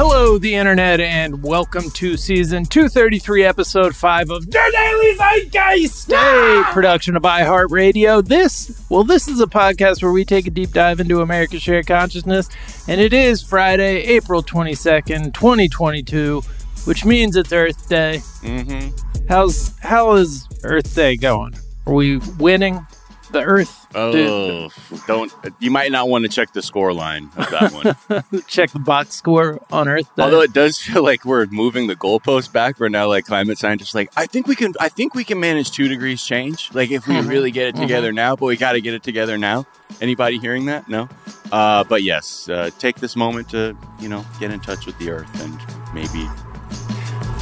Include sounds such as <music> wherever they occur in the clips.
Hello, the internet, and welcome to season 233, episode 5 of The Daily Zeitgeist, a production of iHeartRadio. This, well, this is a podcast where we take a deep dive into America's shared consciousness, and it is Friday, April 22nd, 2022, which means it's Earth Day. Mm-hmm. How's how is Earth Day going? Are we winning the Earth? Oh, don't. You might not want to check the score line of that one. <laughs> Check the box score on Earth. Although it does feel like we're moving the goalpost back. We're now like climate scientists. Like I think we can. I think we can manage two degrees change. Like if we Mhm. really get it together now. But we got to get it together now. Anybody hearing that? No. Uh, but yes, uh, take this moment to you know get in touch with the Earth and maybe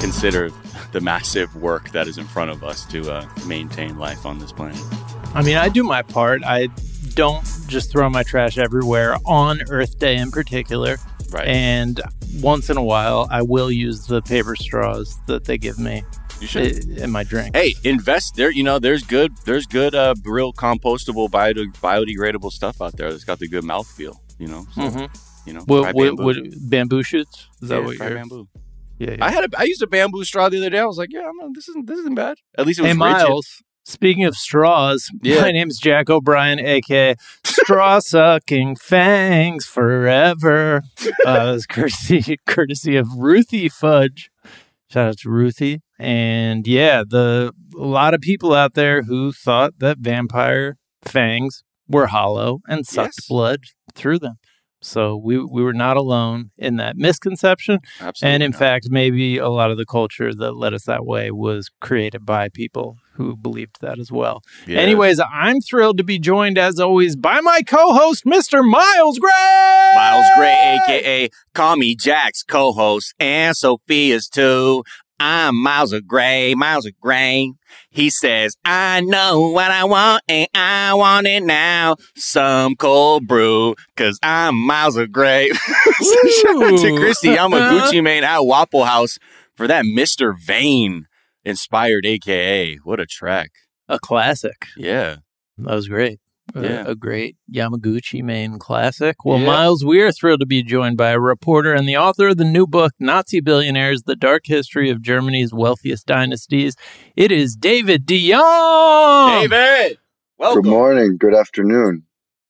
consider the massive work that is in front of us to uh, maintain life on this planet. I mean, I do my part. I don't just throw my trash everywhere on Earth Day in particular. Right. And once in a while, I will use the paper straws that they give me You should. in my drink. Hey, invest there. You know, there's good, there's good, uh, real compostable, bio- biodegradable stuff out there that's got the good mouthfeel. You know, so, Mhm. you know, What, bamboo. bamboo shoots? Is that Yeah, what you're? bamboo. Yeah. yeah. I had a, I used a bamboo straw the other day. I was like, yeah, I'm, this isn't this isn't bad. At least it was hey, rigid. Miles. Speaking of straws, Yeah. my name's Jack O'Brien, aka Straw Sucking Fangs Forever. Uh, it's courtesy <laughs> courtesy of Ruthie Fudge. Shout out to Ruthie. And yeah, the a lot of people out there who thought that vampire fangs were hollow and sucked Yes. blood through them. So we we were not alone in that misconception. Absolutely. And in not. fact, maybe a lot of the culture that led us that way was created by people who believed that as well. Yes. Anyways, I'm thrilled to be joined as always by my co-host, Mr. Miles Gray. Miles Gray, aka Call Me Jack's co-host, and Sophia's too. I'm Miles of Gray, Miles of Gray. He says, I know what I want and I want it now. Some cold brew, cause I'm Miles of Gray. <laughs> Shout out to Christy. I'm a <laughs> Gucci Mane at Waffle House for that Mr. Vane inspired AKA. What a track. A classic. Yeah. That was great. A- Yeah. A, great Yamaguchi main classic. Well, Yeah. Miles, we are thrilled to be joined by a reporter and the author of the new book, Nazi Billionaires The Dark History of Germany's Wealthiest Dynasties. It is David de Jong. David, welcome. Good morning. Good afternoon.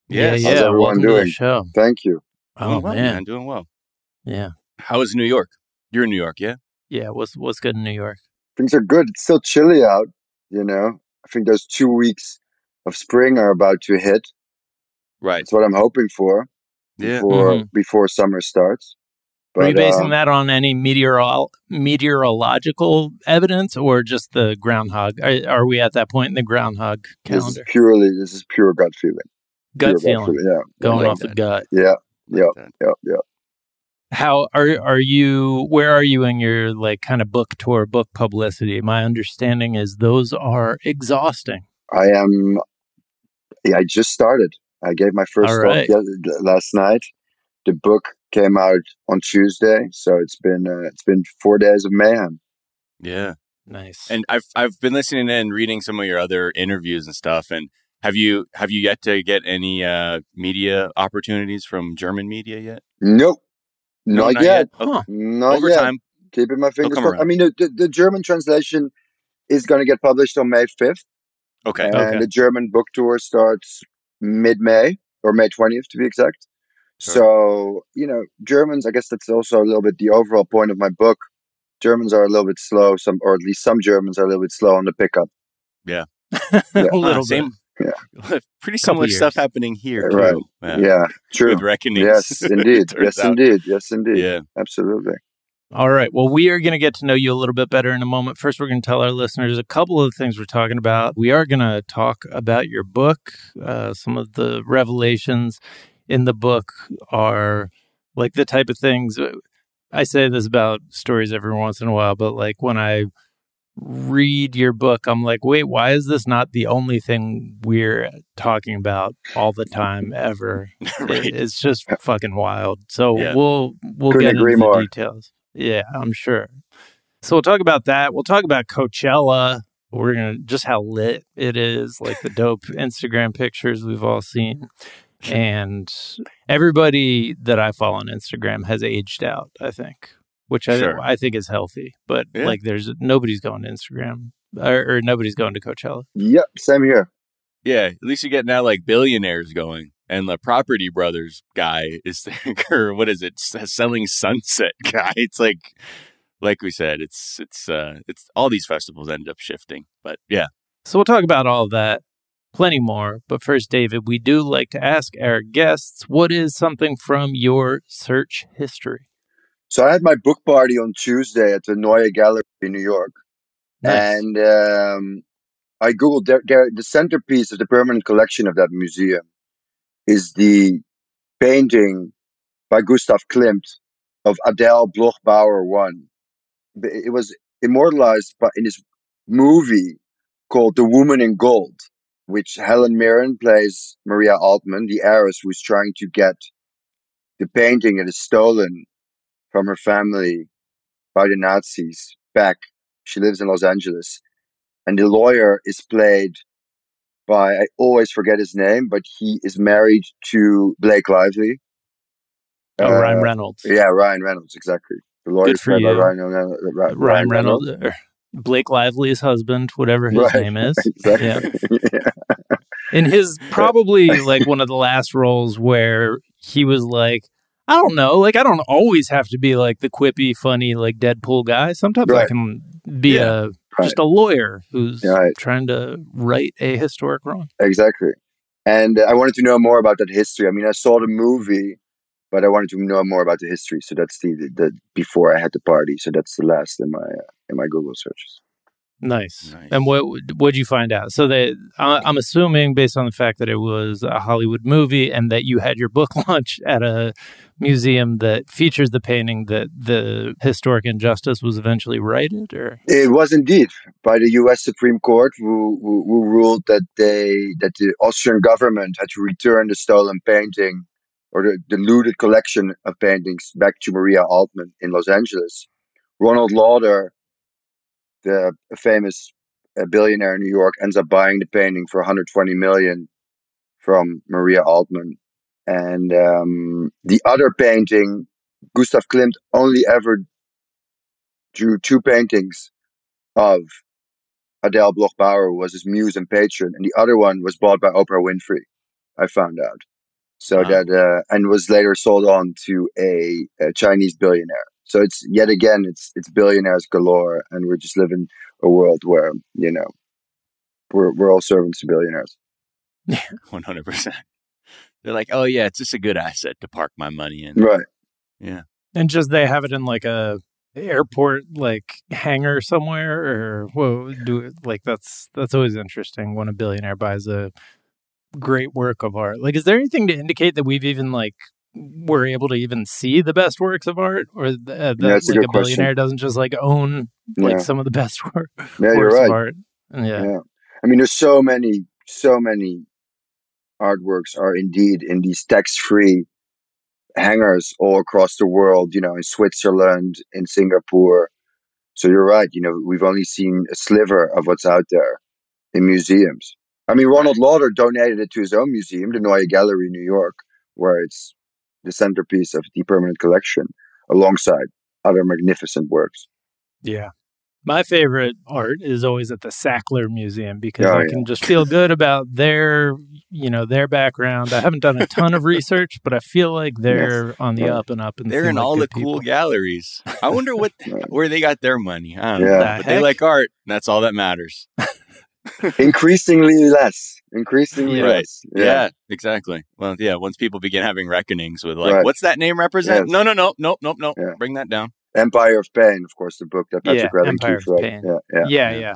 Yeah, Yes. yeah. How's everyone welcome to the doing? show. Thank you. Oh, Doing well, oh, man. Doing well. Yeah. How is New York? You're in New York, yeah? Yeah. What's, what's good in New York? Things are good. It's still chilly out, you know. I think those two weeks of spring are about to hit. Right. That's what I'm hoping for Yeah. before Mhm. before summer starts. Are you basing um, that on any meteorol- meteorological evidence or just the groundhog? Are, are we at that point in the groundhog calendar? this is purely this is pure gut feeling. Gut Pure feeling, Yeah. going like off the gut. Yeah. Like Yep. Yeah. Yeah. How are are you? Where are you in your like kind of book tour, book publicity? My understanding is those are exhausting. I am. Yeah, I just started. I gave my first All talk right. last night. The book came out on Tuesday, so it's been uh, it's been four days of mayhem. Yeah. Nice. And I've I've been listening and reading some of your other interviews and stuff. And have you have you yet to get any uh, media opportunities from German media yet? Nope, No, not, yet. Okay. Huh. Not Over yet. time. Keeping my fingers crossed. I mean, the, the, the German translation is going to get published on May 5th, Okay. and Okay. the German book tour starts mid May or May 20th to be exact. Sure. So, you know, Germans, I guess that's also a little bit the overall point of my book. Germans are a little bit slow, some or at least some Germans are a little bit slow on the pickup. Yeah. <laughs> A Huh, little bit. same. <laughs> Pretty similar stuff happening here Right. too. uh, Yeah, true. With reckonings. Yes, <laughs> indeed. yes, out. indeed. Yes, indeed. Yeah. Absolutely. All right. Well, we are going to get to know you a little bit better in a moment. First, we're going to tell our listeners a couple of the things we're talking about. We are going to talk about your book. Uh, some of the revelations in the book are like the type of things I say this about stories every once in a while, but like when I read your book, I'm like, wait, why is this not the only thing we're talking about all the time ever? <laughs> right. It- it's just fucking wild. So Yeah. we'll we'll Couldn't get into the more. details. Yeah, I'm sure. So we'll talk about that. We'll talk about Coachella. We're gonna just how lit it is, like the dope <laughs> Instagram pictures we've all seen. <laughs> And everybody that I follow on Instagram has aged out, I think. Which I Sure. I think is healthy. But Yeah. like there's nobody's going to Instagram or, or nobody's going to Coachella. Yep, same here. Yeah, at least you get now like billionaires going, and the Property Brothers guy is <laughs> or what is it? Selling Sunset <laughs> guy. It's like, like we said, it's it's uh it's all these festivals end up shifting, but yeah, So we'll talk about all of that, plenty more. But first, David, we do like to ask our guests what is something from your search history? So I had my book party on Tuesday at the Neue Gallery in New York. Nice. And um, I googled there, there, the centerpiece of the permanent collection of that museum is the painting by Gustav Klimt of Adele Bloch-Bauer one. It was immortalized by, in this movie called The Woman in Gold, which Helen Mirren plays Maria Altmann, the heiress who's trying to get the painting that is stolen from her family by the Nazis back. She lives in Los Angeles. And the lawyer is played by, I always forget his name, but he is married to Blake Lively. oh, Uh, Ryan Reynolds. Yeah, Ryan Reynolds, exactly. The lawyer Good for you. Ryan, Reynolds- Ry- Ryan Reynolds. or Blake Lively's husband, whatever his Right, name is. <laughs> Exactly. Yeah. <laughs> In his <laughs> probably like one of the last roles where he was like, I don't know, like I don't always have to be like the quippy, funny, like Deadpool guy. Sometimes I can be a just a lawyer who's Right. trying to right a historic wrong. Exactly. And I wanted to know more about that history. I mean, I saw the movie, but I wanted to know more about the history. So that's the, the, the before I had the party. So that's the last in my uh, in my Google searches. Nice. Nice. And what what'd you find out? So they, I- I'm assuming, based on the fact that it was a Hollywood movie and that you had your book <laughs> launch at a museum that features the painting, that the historic injustice was eventually righted, or It was indeed by the U.S. Supreme Court who, who, who ruled that they that the Austrian government had to return the stolen painting or the, the looted collection of paintings back to Maria Altmann in Los Angeles. Ronald Lauder, the famous billionaire in New York, ends up buying the painting for 120 million from Maria Altmann. And um, the other painting, Gustav Klimt only ever drew two paintings of Adele Bloch-Bauer, who was his muse and patron, and the other one was bought by Oprah Winfrey. I found out. So Wow. that uh, and was later sold on to a, a Chinese billionaire. So it's yet again it's it's billionaires galore, and we're just living a world where you know we're we're all servants to billionaires. Yeah, <laughs> One hundred percent. They're like, oh yeah, it's just a good asset to park my money in. Right. Yeah, and just they have it in like a airport like hangar somewhere or whoa do it like that's that's always interesting when a billionaire buys a great work of art. Like is there anything to indicate that we've even like we're able to even see the best works of art or th- uh, that That's a like a, good question. billionaire doesn't just like own like Yeah. some of the best <laughs> work, Yeah, you're works right. of art. Yeah. Yeah. I mean, there's so many, so many artworks are indeed in these tax-free hangars all across the world. You know, in Switzerland, in Singapore. So you're right. You know, we've only seen a sliver of what's out there in museums. I mean, Ronald Lauder donated it to his own museum, the Neue Gallery New York, where it's the centerpiece of the permanent collection, alongside other magnificent works. Yeah. My favorite art is always at the Sackler Museum because Oh, I yeah. can just feel good about their, you know, their background. I haven't done a ton of research, but I feel like they're on the Right. up and up. And They're in like all good the cool galleries. I wonder what <laughs> where they got their money. I don't know. Yeah. The But they like art. That's all that matters. <laughs> Increasingly less. Increasingly Yeah. Right. less. Yeah. exactly. Well, yeah. Once people begin having reckonings with like, Right. what's that name represent? Yes. No, no, no, nope, nope, nope. Yeah. Bring that down. Empire of Pain, of course, the book that Patrick Yeah, Empire of wrote. Pain. Yeah, yeah. Yeah, yeah,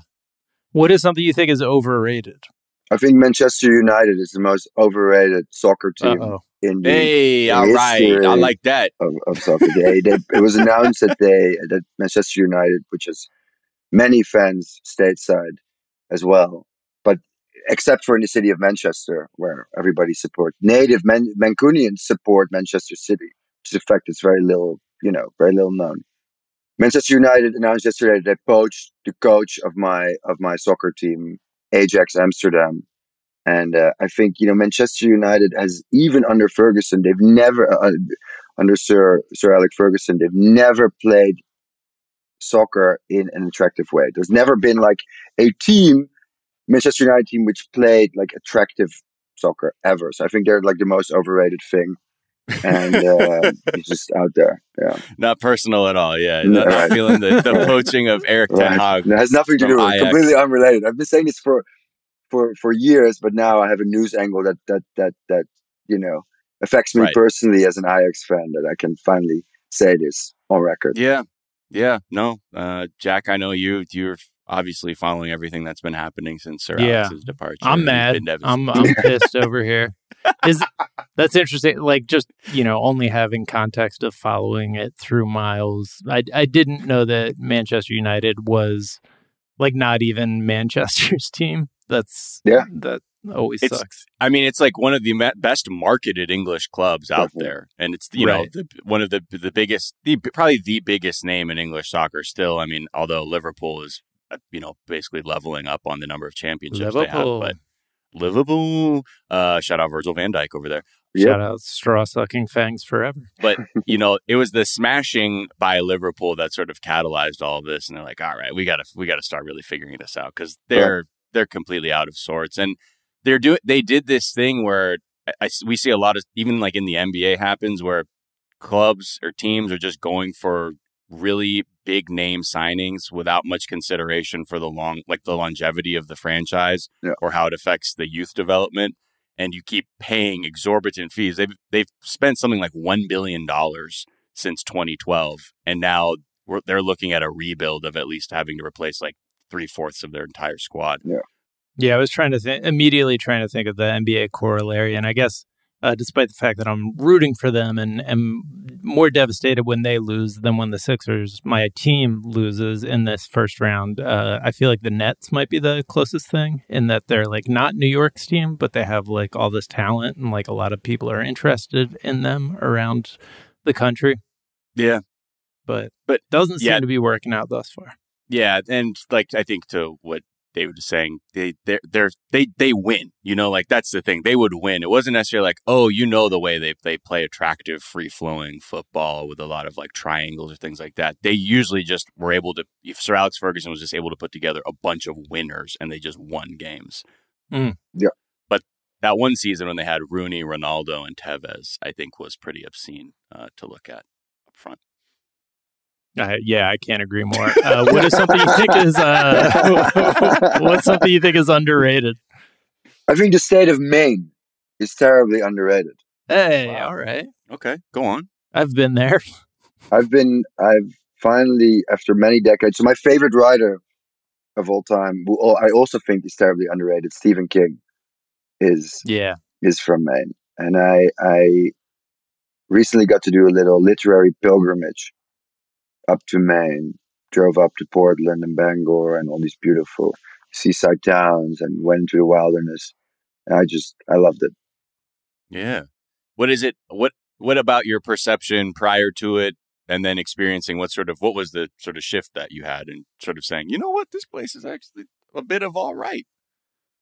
What is something you think is overrated? I think Manchester United is the most overrated soccer team oh. in the Hey, all history right. I like that. of, of soccer. They, they, it was announced that they that Manchester United, which has many fans stateside as well, but except for in the city of Manchester, where everybody supports native Man- Mancunians support Manchester City, which is a fact that's very little, you know, very little known. Manchester United announced yesterday that they poached the coach of my of my soccer team, Ajax Amsterdam, and uh, I think you know Manchester United has even under Ferguson, they've never uh, under Sir Sir Alex Ferguson, they've never played soccer in an attractive way. There's never been like a team, Manchester United team, which played like attractive soccer ever. So I think they're like the most overrated thing, and uh, <laughs> just out there. Yeah, Not personal at all. Yeah. No, Not, not feeling the, the <laughs> poaching of Erik Ten right. Hag. It has nothing to do with completely unrelated. I've been saying this for for for years, but now I have a news angle that that that that you know affects me Right. personally as an Ajax fan that I can finally say this on record. Yeah. Yeah. No. Uh, Jack, I know you. You're obviously following everything that's been happening since Sir Yeah. Alex's departure. I'm mad. I'm <laughs> I'm pissed over here. Is that's interesting? Like just you know, only having context of following it through miles. I I didn't know that Manchester United was like not even <laughs> Manchester's team. That's Yeah. That always It's- sucks. I mean, it's like one of the ma- best marketed English clubs out Definitely. there, and it's you know the, one of the the biggest, the probably the biggest name in English soccer. Still, I mean, although Liverpool is you know basically leveling up on the number of championships Liverpool. they have, but Liverpool, uh, shout out Virgil van Dijk over there. Yep. Shout out straw sucking fangs forever. But <laughs> you know, it was the smashing by Liverpool that sort of catalyzed all of this, and they're like, "All right, we got to we got to start really figuring this out because they're they're completely out of sorts." And they're doing they did this thing where I, I- we see a lot of even like in the NBA happens where clubs or teams are just going for really big name signings without much consideration for the long like the longevity of the franchise Yeah. or how it affects the youth development and you keep paying exorbitant fees they've they've spent something like 1 billion dollars since 2012 and now we're, they're looking at a rebuild of at least having to replace like three-fourths of their entire squad Yeah. Yeah, I was trying to think immediately trying to think of the NBA corollary, and I guess uh, despite the fact that I'm rooting for them and am more devastated when they lose than when the Sixers, my team, loses in this first round, uh, I feel like the Nets might be the closest thing in that they're like not New York's team, but they have like all this talent and like a lot of people are interested in them around the country, yeah but But, doesn't seem yeah. to be working out thus far. Yeah, and like I think to what David was saying they they're, they're they they win. You know, like that's the thing. They would win. It wasn't necessarily like, oh, you know the way they they play attractive, free flowing football with a lot of like triangles or things like that. They usually just were able to. If Sir Alex Ferguson was just able to put together a bunch of winners and they just won games. Mm. Yeah. But that one season when they had Rooney, Ronaldo, and Tevez, I think was pretty obscene uh, to look at up front. Uh, yeah, I can't agree more. Uh, what is something you think is uh, <laughs> what's something you think is underrated? I think the state of Maine is terribly underrated. Hey, Wow. all right, Okay, go on. I've been there. <laughs> I've been, I've finally, after many decades, so my favorite writer of all time, who I also think is terribly underrated, Stephen King, is Yeah, is from Maine, and I I recently got to do a little literary pilgrimage up to Maine. Drove up to Portland and Bangor and all these beautiful seaside towns, and went into the wilderness. And I just I loved it. Yeah. What is it? What What about your perception prior to it, and then experiencing what sort of what was the sort of shift that you had, and sort of saying, you know what, this place is actually a bit of all right.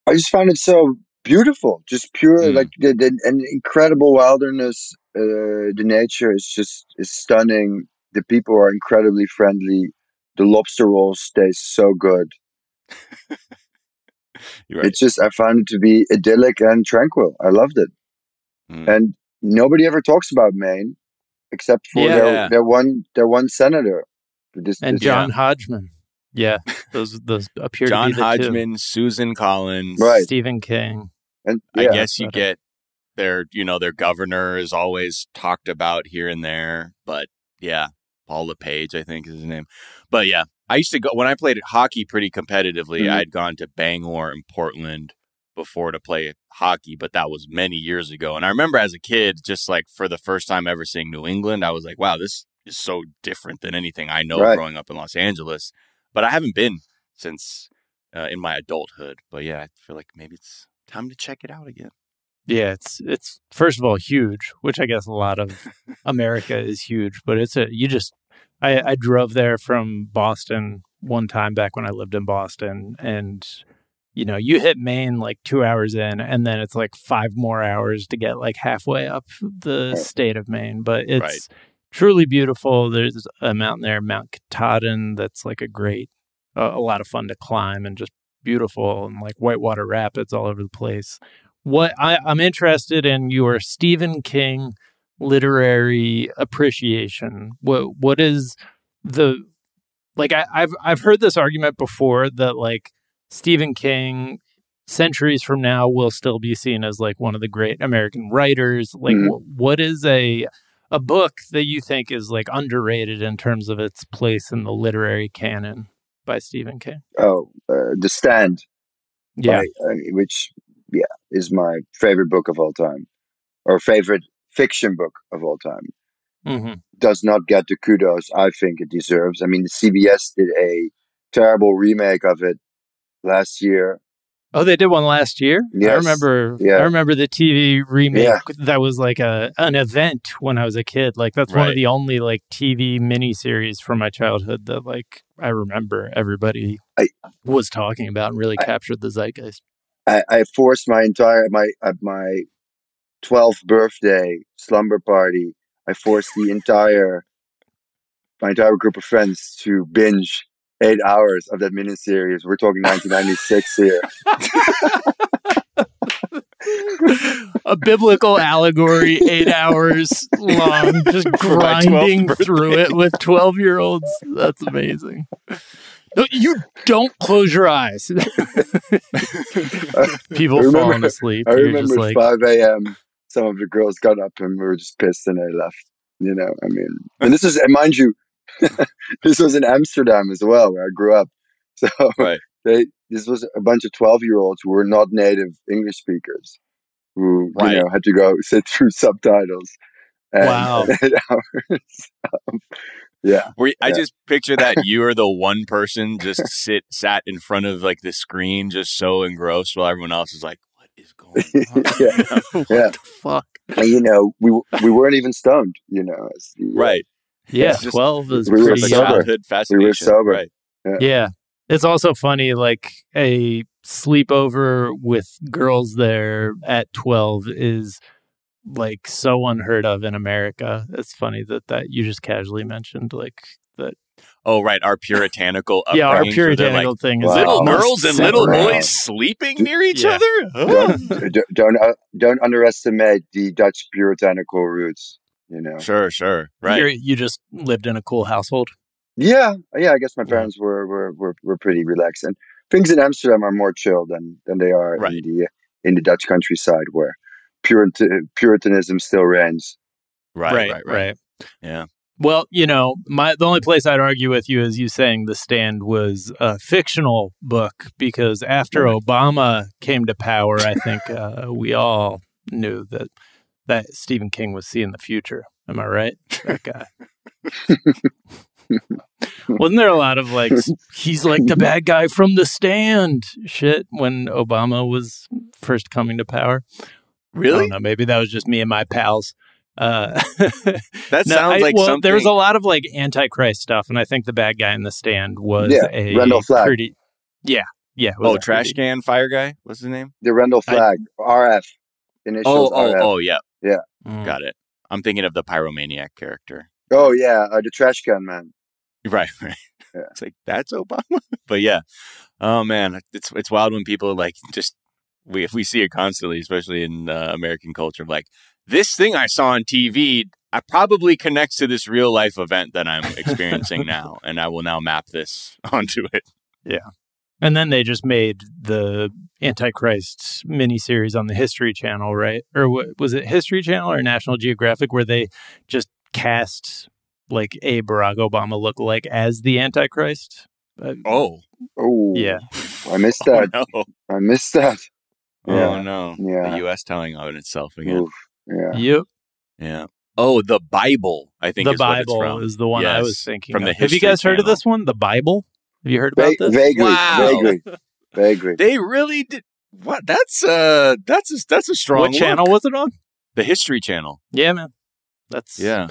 I just found it so beautiful, just pure, Mm. like the, the an incredible wilderness. Uh, the nature is just is stunning. The people are incredibly friendly. The lobster rolls taste so good. <laughs> Right. It's just I found it to be idyllic and tranquil. I loved it, Mm. and nobody ever talks about Maine except for Yeah. their, their one their one senator. This, and this- John Hodgman. Yeah, <laughs> those those appear John to be the two. Hodgman, Susan Collins. Right. Stephen King. and I guess you about get their, you know, their governor is always talked about here and there, but yeah, Paul LePage, I think is his name. But yeah, I used to go when I played hockey pretty competitively. Mhm. I'd gone to Bangor and Portland before to play hockey, but that was many years ago. And I remember as a kid, just like for the first time ever seeing New England, I was like, wow, this is so different than anything I know Right. growing up in Los Angeles. But I haven't been since uh, in my adulthood. But yeah, I feel like maybe it's time to check it out again. Yeah, it's it's first of all huge, which I guess a lot of <laughs> America is huge, but it's a you just I, I drove there from Boston one time back when I lived in Boston and you know, you hit Maine like two hours in and then it's like five more hours to get like halfway up the state of Maine. But it's Right. truly beautiful. There's a mountain there, Mount Katahdin, that's like a great a a lot of fun to climb and just beautiful and like whitewater rapids all over the place what I, I'm interested in your Stephen King literary appreciation. What what is the like I, I've I've heard this argument before that like Stephen King centuries from now will still be seen as like one of the great American writers. Like Mhm. wh- what is a a book that you think is like underrated in terms of its place in the literary canon by Stephen King? oh, uh, The Stand, Yeah. by- uh, which yeah is my favorite book of all time, or favorite fiction book of all time. hmm Does not get the kudos I think it deserves. I mean, CBS did a terrible remake of it last year. Oh, they did one last year. I remember. Yeah. I remember the TV remake Yeah. that was like a an event when I was a kid. Like that's one of the only like TV miniseries from my childhood that like I remember everybody I- was talking about and really I- captured the zeitgeist. I, I forced my entire my at my twelfth birthday slumber party. I forced the entire my entire group of friends to binge eight hours of that miniseries. We're talking 1996 here. a biblical allegory, eight hours long, just <laughs> For my 12th grinding through it with twelve year olds. That's amazing. No, you don't close your eyes. People I remember- falling asleep. I You're just remember like, 5 a.m. Some of the girls got up and we were just pissed and they left. You know, I mean, and this is, and mind you, <laughs> this was in Amsterdam as well, where I grew up. <laughs> So Right. they, this was a bunch of 12 year olds who were not native English speakers who, Right. you know, had to go <laughs> sit through subtitles. And, Wow. and eight hours of- yeah. Were you- I just picture that you are the one person just sit sat in front of like the screen, just so engrossed, while everyone else is like, "What is going <laughs> on?" Yeah. <laughs> what Yeah. the fuck? And, you know, we, we weren't even stoned, you know, as the, uh, right. Yeah, It's just- twelve is we were pretty. the sober. childhood fascination. sober. Right. yeah, It's also funny, like a sleepover with girls there at 12 is like so unheard of in America. It's funny that that you just casually mentioned like that. Oh, right. Our puritanical Yeah, our upbringing, so they're puritanical like, thing is Wow. little girls and little separate. boys sleeping near each Yeah. other? Oh. don't don't uh, don't underestimate the Dutch puritanical roots. You know. Sure, sure. Right. You're, you just lived in a cool household. Yeah, yeah. I guess my Yeah. parents were, were were were pretty relaxed, and things in Amsterdam are more chill than than they are Right. in the in the Dutch countryside, where Purit- Puritanism still reigns. Right, right, right. Yeah. Well, you know, my the only place I'd argue with you is you saying The Stand was a fictional book because after Obama came to power, I think uh, we all knew that that Stephen King was seeing the future. Am I right? That guy. <laughs> Wasn't there a lot of like he's like the bad guy from The Stand shit when Obama was first coming to power? I Really? don't know. Maybe that was just me and my pals. Uh, <laughs> That <laughs> no, sounds I- like well, something. There was a lot of like antichrist stuff, and I think the bad guy in the stand was Yeah, a Randall Flagg. pretty. Yeah, yeah. was oh, trash pretty- can fire guy. What's his name? The Randall I- Flagg, RF, Oh, initials oh, RF. oh, yeah. Mm. Got it. I'm thinking of the pyromaniac character. Oh yeah, uh, the trash can man. <laughs> Right, right. Yeah. It's like that's Obama. but yeah. Oh man, it's it's wild when people like just we if we see it constantly, especially in uh, American culture, like this thing I saw on TV, I probably connects to this real life event that I'm experiencing <laughs> now, and I will now map this <laughs> onto it. Yeah. And then they just made the Antichrist miniseries on the History Channel, right? Or what, was it History Channel or National Geographic, where they just cast like a Barack Obama look like as the Antichrist? Uh, Oh, Oh Yeah. I missed <laughs> oh that. no, I missed that. oh no, Yeah. the U.S. telling on itself again. Oof. Yeah. Yep. Yeah. Oh, the Bible. I think The is what it's Bible from. is the one I was thinking from of. the Have you History guys heard of this one? The Bible? Have you heard about Va- this? vaguely, Wow. vaguely, <laughs> vaguely. They really did. What? That's uh, that's a, that's a strong. What look. channel was it on? The History Channel. Yeah, man. That's Yeah.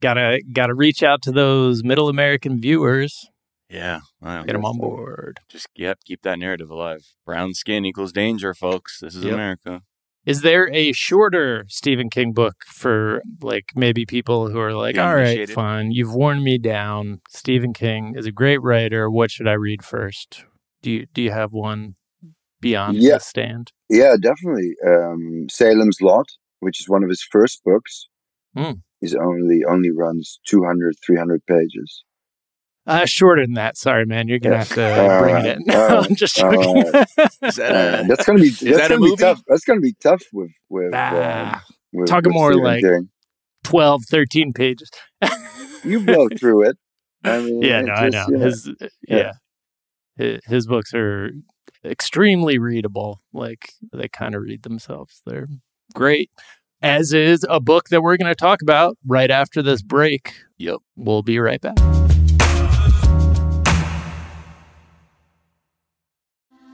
gotta gotta reach out to those middle American viewers. Yeah. Wow. Get them on board. Just yep, keep that narrative alive. Brown skin equals danger, folks. This is Yep. America. Is there a shorter Stephen King book for like maybe people who are like, The all right, fine, you've worn me down. Stephen King is a great writer. What should I read first? Do you do you have one beyond Yeah. the stand? Yeah, definitely. Um, Salem's Lot, which is one of his first books, Hmm. is only only runs 200, 300 pages. Uh, shorter than that. Sorry, man. You're gonna Yeah. have to All bring right. it in. <laughs> No, right. I'm just All joking. <laughs> Is that a? that's gonna be that's that gonna be movie? tough. That's gonna be tough with with, Ah, um, with talking with more Stephen like- King. 12, 13 pages. you blow <laughs> through it. I mean, yeah, it no, I know. yeah. His yeah. His, his books are extremely readable. Like they kind of read themselves. They're great. As is a book that we're going to talk about right after this break. Yep. We'll be right back.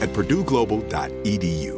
at purdueglobal.edu.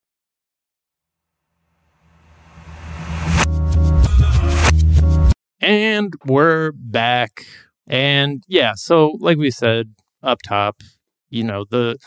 And we're back. And yeah, so like we said up top, you know, the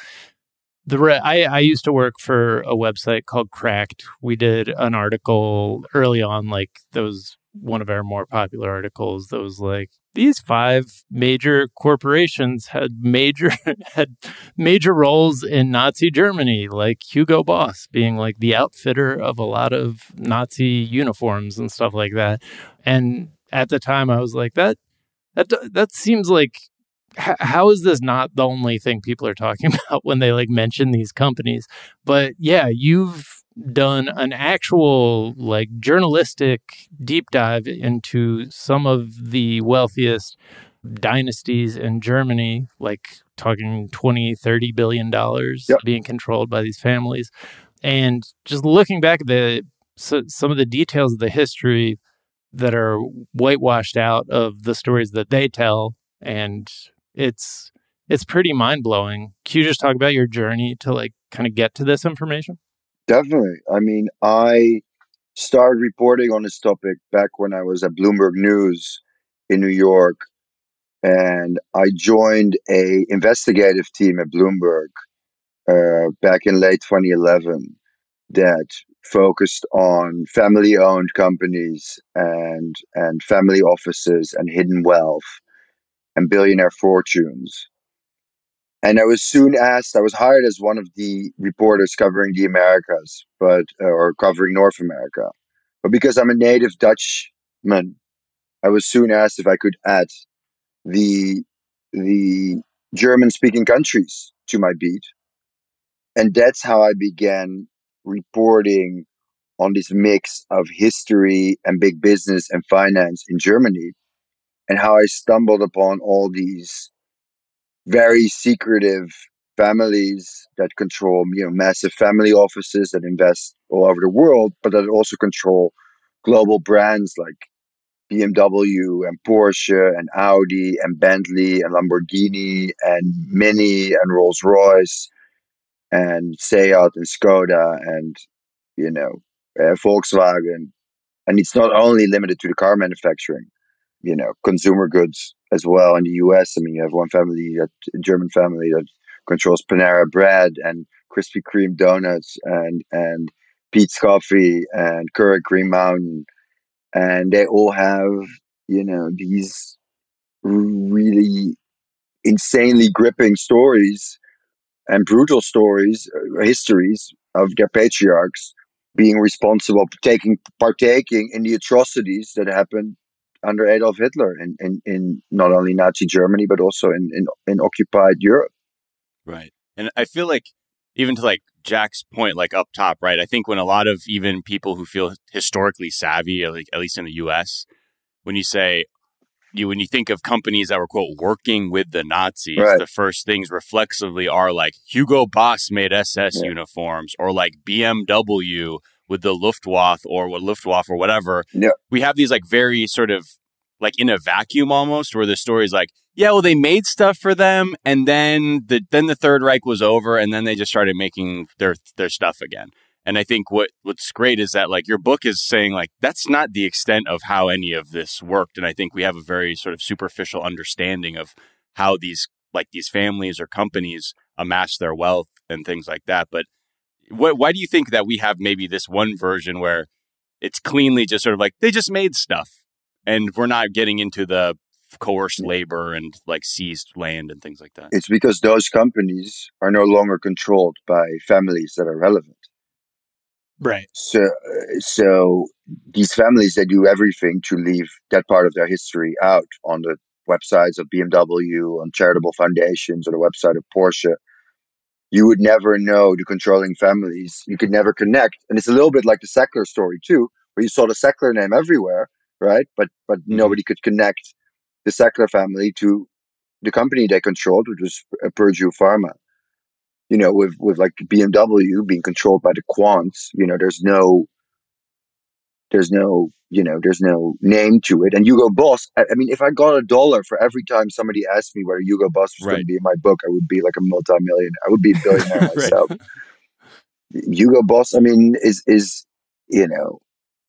the re- I, I used to work for a website called Cracked. We did an article early on, like was one of our more popular articles that was like these five major corporations had major <laughs> had major roles in Nazi Germany, like Hugo Boss being like the outfitter of a lot of Nazi uniforms and stuff like that. And at the time, I was like that that that seems like h- how is this not the only thing people are talking <laughs> about when they like mention these companies? But yeah, you've done an actual like journalistic deep dive into some of the wealthiest dynasties in Germany, like talking 20, 30 billion dollars Yep. being controlled by these families. And just looking back at the so, some of the details of the history that are whitewashed out of the stories that they tell and it's it's pretty mind-blowing. Can you just talk about your journey to like kind of get to this information? Definitely. I mean, I started reporting on this topic back when I was at Bloomberg News in New York, and I joined a investigative team at Bloomberg uh, back in late 2011 that focused on family-owned companies and and family offices and hidden wealth and billionaire fortunes. And I was soon asked, I was hired as one of the reporters covering the Americas, but uh, or covering North America. But because I'm a native Dutchman, I was soon asked if I could add the the German speaking countries to my beat. And that's how I began reporting on this mix of history and big business and finance in Germany and how I stumbled upon all these very secretive families that control you know massive family offices that invest all over the world but that also control global brands like BMW and Porsche and Audi and Bentley and Lamborghini and Mini and Rolls-Royce and Seat and Skoda and you know uh, Volkswagen and it's not only limited to the car manufacturing you know consumer goods as well in the US. I mean, you have one family, that a German family that controls Panera Bread and Krispy Kreme donuts and and Peet's Coffee and Keurig Green Mountain, and they all have you know these really insanely gripping stories and brutal stories, uh, histories of their patriarchs being responsible, taking partaking in the atrocities that happened under Adolf Hitler in, in, in not only Nazi Germany but also in, in, in occupied Europe. Right. And I feel like even to like Jack's point, like up top, right? I think when a lot of even people who feel historically savvy, like at least in the U.S., when you say you when you think of companies that were quote working with the Nazis, Right. the first things reflexively are like Hugo Boss made SS Yeah. uniforms, or like BMW with the Luftwaffe or what Luftwaffe or whatever. Yeah. We have these like very sort of like in a vacuum almost, where the story is like, yeah, well, they made stuff for them, and then the then the Third Reich was over, and then they just started making their their stuff again. And I think what what's great is that like your book is saying like that's not the extent of how any of this worked, and I think we have a very sort of superficial understanding of how these like these families or companies amass their wealth and things like that. But what, why do you think that we have maybe this one version where it's cleanly just sort of like they just made stuff, and we're not getting into the coerced labor and like seized land and things like that? It's because those companies are no longer controlled by families that are relevant. Right. So, so these families they do everything to leave that part of their history out on the websites of BMW, on charitable foundations, or the website of Porsche. You would never know the controlling families. You could never connect, and it's a little bit like the Sackler story too, where you saw the Sackler name everywhere, right? But but mm-hmm. nobody could connect the Sackler family to the company they controlled, which was Purdue Pharma you know, with with like BMW being controlled by the Quandts, you know, there's no, there's no, you know, there's no name to it. And Hugo Boss, I, I mean, if I got a dollar for every time somebody asked me whether Hugo Boss was going to be in my book, I would be like a multi-million I would be a billionaire <laughs> Right. myself. Hugo Boss, I mean, is is you know,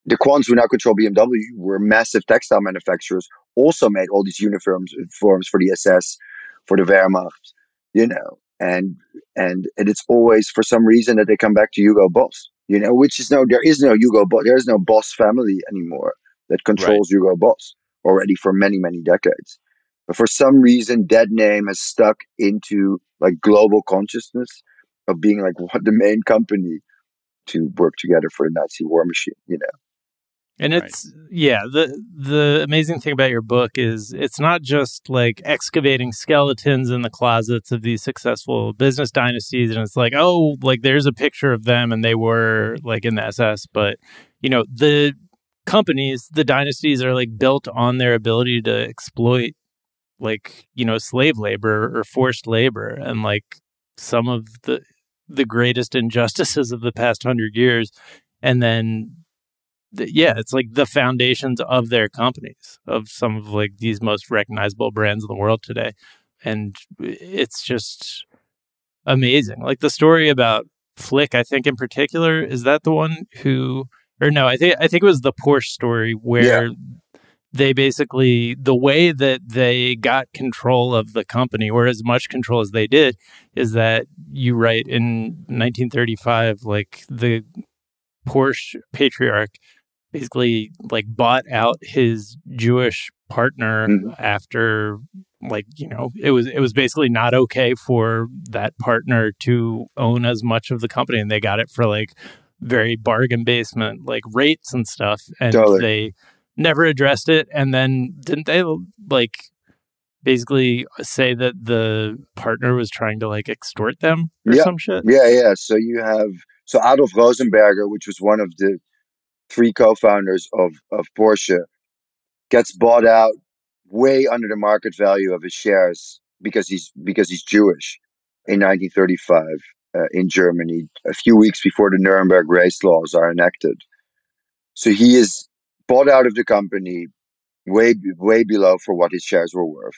the Quandts who now control BMW were massive textile manufacturers. Also made all these uniforms forms for the SS, for the Wehrmacht, you know, and and and it's always for some reason that they come back to Hugo Boss, you know, which is no, there is no Hugo Boss, there is no Boss family anymore that controls Hugo Boss already for many many decades. But for some reason, that name has stuck into like global consciousness of being like what the main company to work together for the Nazi war machine, you know. And it's yeah, the the amazing thing about your book is it's not just like excavating skeletons in the closets of these successful business dynasties and it's like, oh, like there's a picture of them and they were like in the SS, but you know, the companies, the dynasties are like built on their ability to exploit like, you know, slave labor or forced labor and like some of the the greatest injustices of the past 100 years and then th- yeah, it's like the foundations of their companies, of some of like these most recognizable brands in the world today. And it's just amazing. Like the story about Flick, I think in particular, is that the one who or no, I think I think it was the Porsche story where they basically the way that they got control of the company or as much control as they did is that you write in 1935 like the Porsche patriarch basically like bought out his Jewish partner mm-hmm. after like you know it was it was basically not okay for that partner to own as much of the company and they got it for like very bargain basement like rates and stuff and Totally. they never addressed it and then didn't they like basically say that the partner was trying to like extort them or yeah. some shit Yeah, yeah. So you have so Adolf Rosenberger, which was one of the three co-founders of of Porsche, gets bought out way under the market value of his shares because he's because he's Jewish in 1935 uh, in Germany, a few weeks before the Nuremberg race laws are enacted. So he is bought out of the company way way below for what his shares were worth.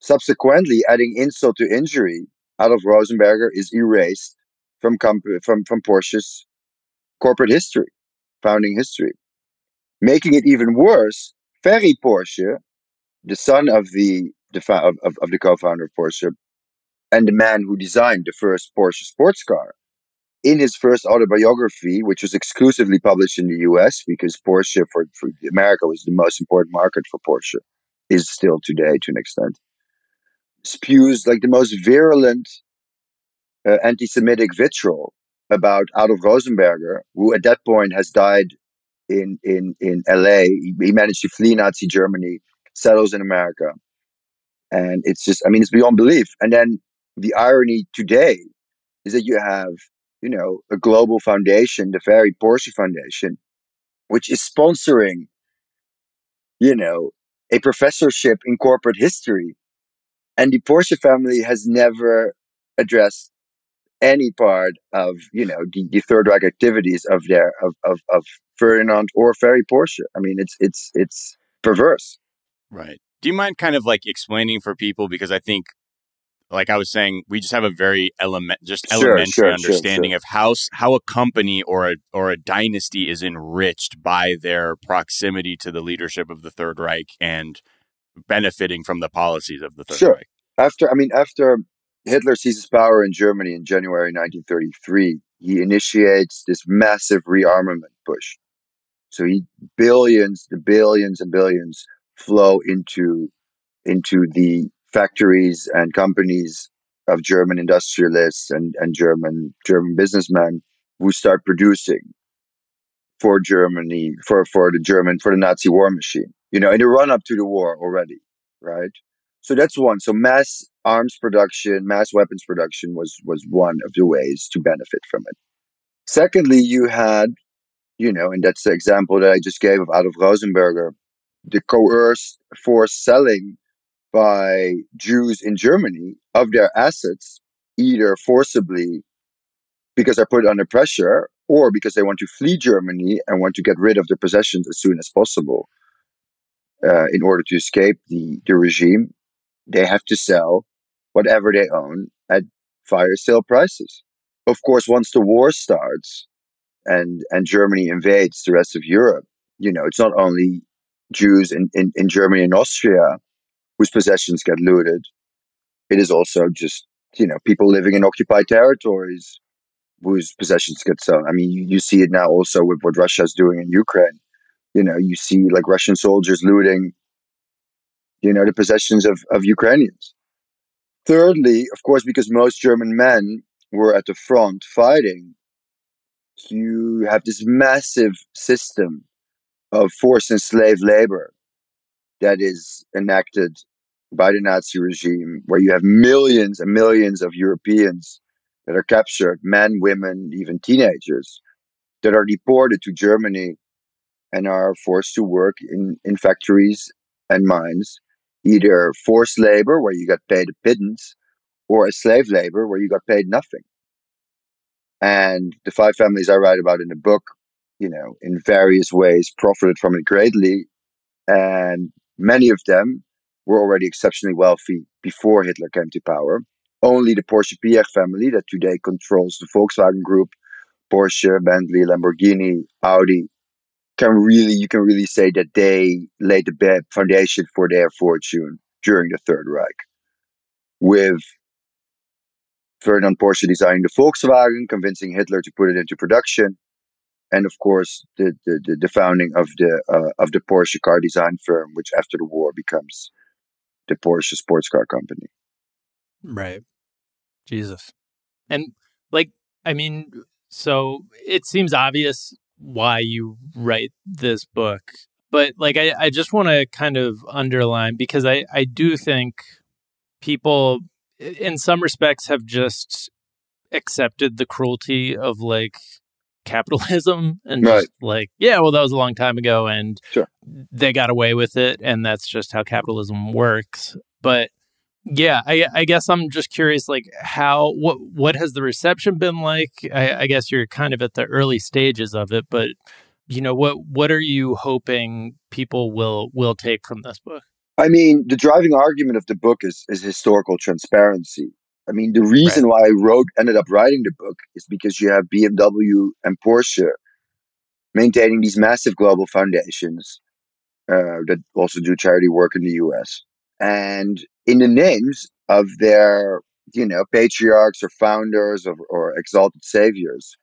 Subsequently, adding insult to injury, Adolf Rosenberger is erased from comp- from from Porsche's corporate history, founding history. Making it even worse, Ferry Porsche, the son of the, of, of, the co-founder of Porsche, and the man who designed the first Porsche sports car, in his first autobiography, which was exclusively published in the U.S. because Porsche for, for America was the most important market for Porsche, is still today to an extent, spews like the most virulent uh, anti-Semitic vitriol about Adolf Rosenberger, who at that point has died in in in LA. He, he managed to flee Nazi Germany, settles in America, and it's just I mean it's beyond belief. And then the irony today is that you have you know a global foundation, the Ferry Porsche Foundation, which is sponsoring you know a professorship in corporate history, and the Porsche family has never addressed any part of you know the, the Third Reich activities of their of, of of Ferdinand or Ferry Porsche. I mean, it's it's it's perverse. Right. Do you mind kind of like explaining for people because I think like I was saying, we just have a very element, just Sure, elementary sure, understanding sure. of how how a company or a or a dynasty is enriched by their proximity to the leadership of the Third Reich and benefiting from the policies of the Third Sure. Reich. After I mean, after Hitler seizes power in Germany in January 1933, he initiates this massive rearmament push. So he billions, the billions and billions flow into into the factories and companies of German industrialists and, and German German businessmen who start producing for Germany for for the German for the Nazi war machine. You know, in the run up to the war already, right? So that's one. So mass arms production, mass weapons production was was one of the ways to benefit from it. Secondly, you had, you know, and that's the example that I just gave of Adolf Rosenberger, the coerced forced selling by Jews in Germany of their assets, either forcibly because they're put under pressure or because they want to flee Germany and want to get rid of their possessions as soon as possible uh, in order to escape the, the regime. They have to sell whatever they own at fire sale prices. Of course, once the war starts and, and Germany invades the rest of Europe, you know, it's not only Jews in, in, in Germany and Austria whose possessions get looted. It is also just, you know, people living in occupied territories whose possessions get sold. I mean, you, you see it now also with what Russia is doing in Ukraine. You know, you see like Russian soldiers looting, you know, the possessions of, of Ukrainians. Thirdly, of course, because most German men were at the front fighting, you have this massive system of forced and slave labor that is enacted by the Nazi regime, where you have millions and millions of Europeans that are captured, men, women, even teenagers, that are deported to Germany and are forced to work in, in factories and mines, either forced labor, where you got paid a pittance, or a slave labor, where you got paid nothing. And the five families I write about in the book, you know, in various ways profited from it greatly. And many of them were already exceptionally wealthy before Hitler came to power. Only the Porsche Piech family that today controls the Volkswagen Group, Porsche, Bentley, Lamborghini, Audi, can really you can really say that they laid the foundation for their fortune during the Third Reich. With Ferdinand Porsche designing the Volkswagen, convincing Hitler to put it into production, and of course the the, the, the founding of the uh, of the Porsche car design firm, which after the war becomes the Porsche sports car company. Right. Jesus. And like, I mean, so it seems obvious why you write this book, but like, I, I just want to kind of underline because I, I do think people, in some respects, have just accepted the cruelty of like capitalism <laughs> and Right. just like, yeah, well, that was a long time ago and Sure. they got away with it. And that's just how capitalism works. But yeah, I, I guess I'm just curious, like how what what has the reception been like? I, I guess you're kind of at the early stages of it, but you know what what are you hoping people will will take from this book? I mean, the driving argument of the book is, is historical transparency. I mean, the reason why I wrote, ended up writing the book is because you have BMW and Porsche maintaining these massive global foundations uh, that also do charity work in the US. And in the names of their, you know, patriarchs or founders or, or exalted saviors,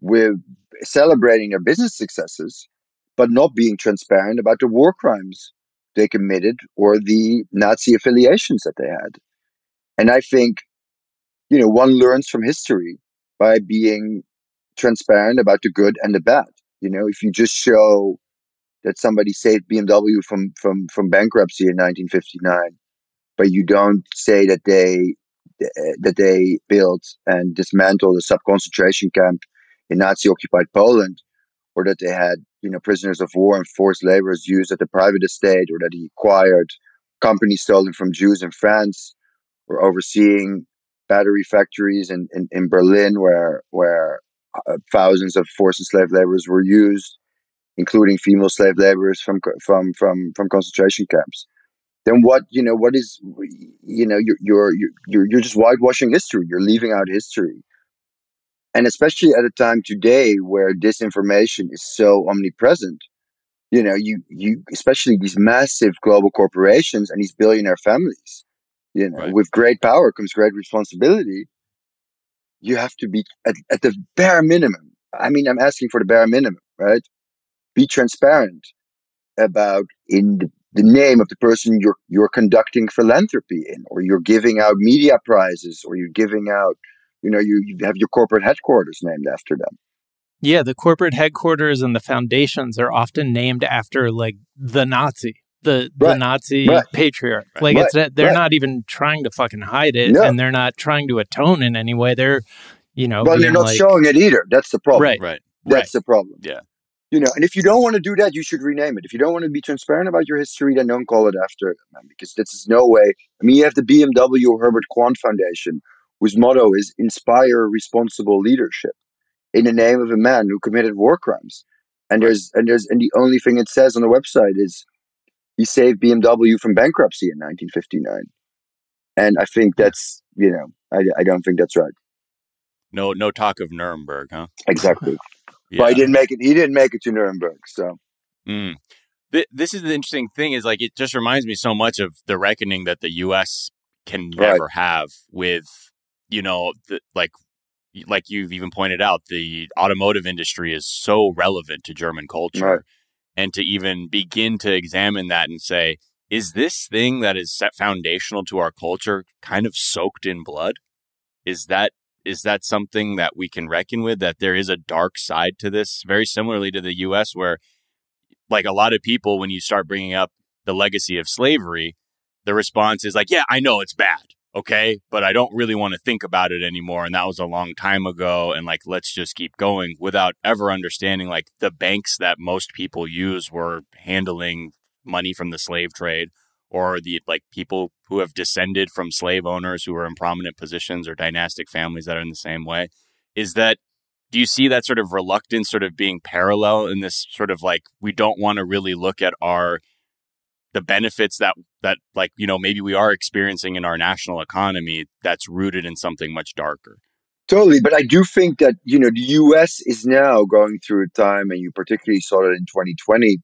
we're celebrating their business successes, but not being transparent about the war crimes they committed or the Nazi affiliations that they had. And I think, you know, one learns from history by being transparent about the good and the bad. You know, if you just show that somebody saved BMW from from from bankruptcy in 1959, but you don't say that they that they built and dismantled a sub concentration camp in Nazi occupied Poland, or that they had you know prisoners of war and forced laborers used at the private estate, or that he acquired companies stolen from Jews in France, or overseeing battery factories in, in, in Berlin where where uh, thousands of forced slave laborers were used, including female slave laborers from from from from concentration camps. Then what you know what is you know you're you're you're you're just whitewashing history. You're leaving out history, and especially at a time today where disinformation is so omnipresent. You know, you you especially these massive global corporations and these billionaire families you know, right. with great power comes great responsibility. You have to be at, at the bare minimum. I mean, I'm asking for the bare minimum, right? Be transparent about in the, the name of the person you're you're conducting philanthropy in, or you're giving out media prizes, or you're giving out, you know, you, you have your corporate headquarters named after them. Yeah, the corporate headquarters and the foundations are often named after like the Nazi the the right. Nazi right. patriarch. Like right. it's they're not even trying to fucking hide it, no. and they're not trying to atone in any way. They're you know, well, they're not like, showing it either. That's the problem. Right, right. That's the problem. Yeah. You know, and if you don't want to do that, you should rename it. If you don't want to be transparent about your history, then don't call it after it, man, because this is no way. I mean, you have the BMW Herbert Quandt Foundation, whose motto is "Inspire Responsible Leadership," in the name of a man who committed war crimes. And there's and there's and the only thing it says on the website is he saved BMW from bankruptcy in 1959. And I think that's, you know, I, I don't think that's right. No, no talk of Nuremberg, huh? Exactly. Yeah. But he didn't make it. He didn't make it to Nuremberg. So. Mm. This is the interesting thing is like it just reminds me so much of the reckoning that the U.S. can never right. have with you know the, like like you've even pointed out the automotive industry is so relevant to German culture. Right and to even begin to examine that and say, is this thing that is set foundational to our culture kind of soaked in blood? Is that is that something that we can reckon with that there is a dark side to this very similarly to the US where like a lot of people when you start bringing up the legacy of slavery the response is like yeah I know it's bad okay, but I don't really want to think about it anymore. And that was a long time ago. And like, let's just keep going without ever understanding like the banks that most people use were handling money from the slave trade or the like people who have descended from slave owners who are in prominent positions or dynastic families that are in the same way. Is that do you see that sort of reluctance sort of being parallel in this sort of like we don't want to really look at our the benefits that that like you know maybe we are experiencing in our national economy that's rooted in something much darker totally but i do think that you know the us is now going through a time and you particularly saw it in 2020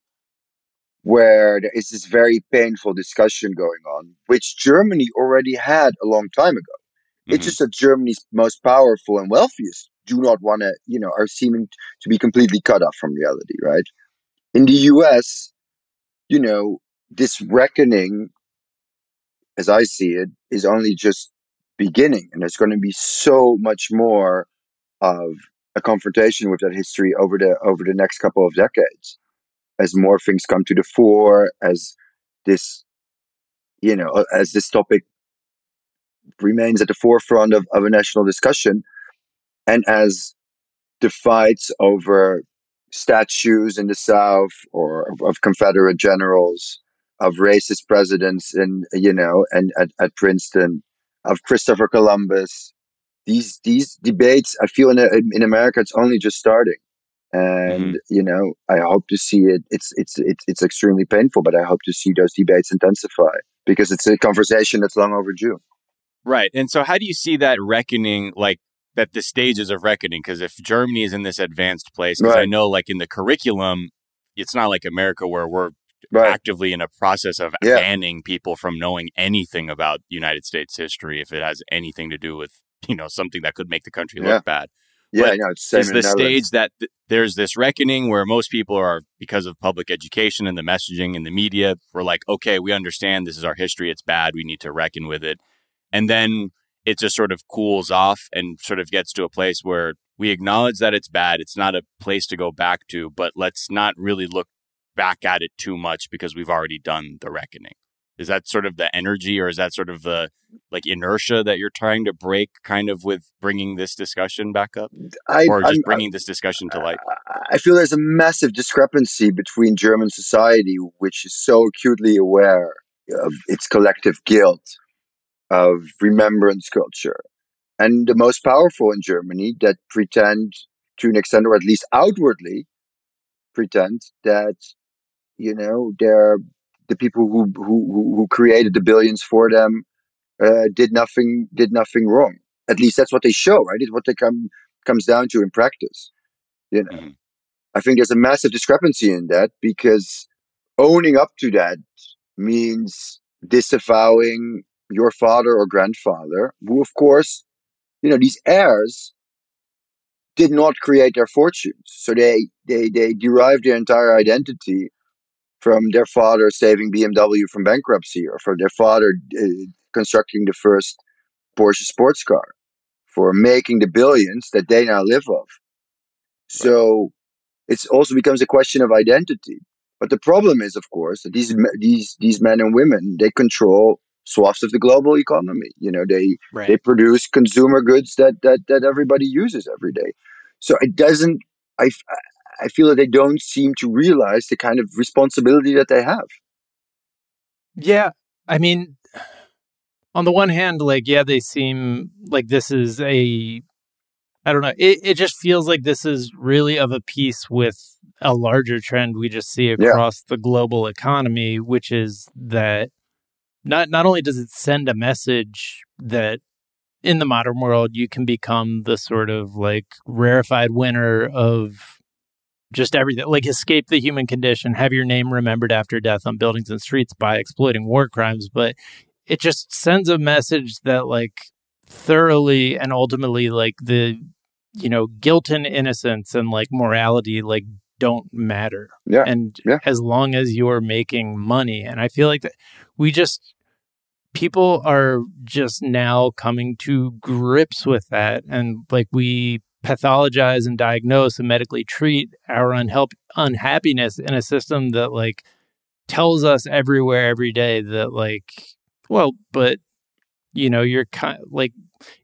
where there is this very painful discussion going on which germany already had a long time ago. Mm-hmm. it's just that germany's most powerful and wealthiest do not want to you know are seeming to be completely cut off from reality right? In the us you know this reckoning, as I see it, is only just beginning, and there's going to be so much more of a confrontation with that history over the over the next couple of decades, as more things come to the fore, as this, you know, as this topic remains at the forefront of, of a national discussion, and as the fights over statues in the South or of, of Confederate generals of racist presidents and you know and at, at Princeton of Christopher Columbus these these debates I feel in in America it's only just starting and mm-hmm. you know I hope to see it it's it's it's it's extremely painful but I hope to see those debates intensify because it's a conversation that's long overdue right and so how do you see that reckoning like that the stages of reckoning because if Germany is in this advanced place because right. I know like in the curriculum it's not like America where we're right. actively in a process of yeah. banning people from knowing anything about United States history if it has anything to do with you know something that could make the country yeah. look bad. Yeah, I know. It's is the stage that th- there's this reckoning where most people are because of public education and the messaging and the media. We're like, okay, we understand this is our history. It's bad. We need to reckon with it, and then it just sort of cools off and sort of gets to a place where we acknowledge that it's bad. It's not a place to go back to, but let's not really look back at it too much because we've already done the reckoning. Is that sort of the energy or is that sort of the like inertia that you're trying to break kind of with bringing this discussion back up I, or just I'm- bringing this discussion to light? I feel there's a massive discrepancy between German society, which is so acutely aware of its collective guilt, of remembrance culture, and the most powerful in Germany that pretend, to an extent, or at least outwardly, pretend that you know they're the people who who who created the billions for them uh, did nothing did nothing wrong. At least that's what they show, right? It's what they come comes down to in practice. You know, I think there's a massive discrepancy in that because owning up to that means disavowing your father or grandfather, who, of course, you know, these heirs did not create their fortunes. So they, they, they derive their entire identity from their father saving BMW from bankruptcy or from their father uh, constructing the first Porsche sports car for making the billions that they now live off. So it also becomes a question of identity. But the problem is, of course, that these these these men and women they control swaths of the global economy. You know, they Right. they produce consumer goods that that that everybody uses every day. So it doesn't. I I feel that they don't seem to realize the kind of responsibility that they have. Yeah. I mean, on the one hand, like, yeah, they seem like this is a, I don't know, it, it just feels like this is really of a piece with a larger trend we just see across the global economy, which is that not, not only does it send a message that in the modern world you can become the sort of like rarefied winner of just everything like escape the human condition have your name remembered after death on buildings and streets by exploiting war crimes. But it just sends a message that like thoroughly and ultimately like the you know guilt and innocence and like morality like don't matter. Yeah, and yeah. as long as you're making money. And i feel like that we just people are just now coming to grips with that. And like we pathologize and diagnose and medically treat our unhelp unhappiness in a system that like tells us everywhere every day that like well but you know you're kind like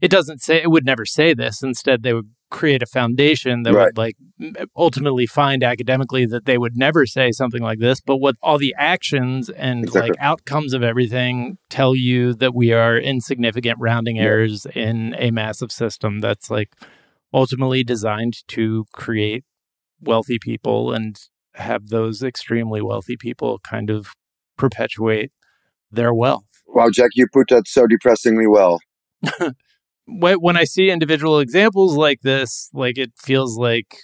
it doesn't say it would never say this instead they would create a foundation that Right. would like ultimately find academically that they would never say something like this but what all the actions and Exactly. like outcomes of everything tell you that we are insignificant rounding Yeah. errors in a massive system that's like ultimately designed to create wealthy people and have those extremely wealthy people kind of perpetuate their wealth Wow, Jack, you put that so depressingly well. <laughs> when I see individual examples like this, like it feels like,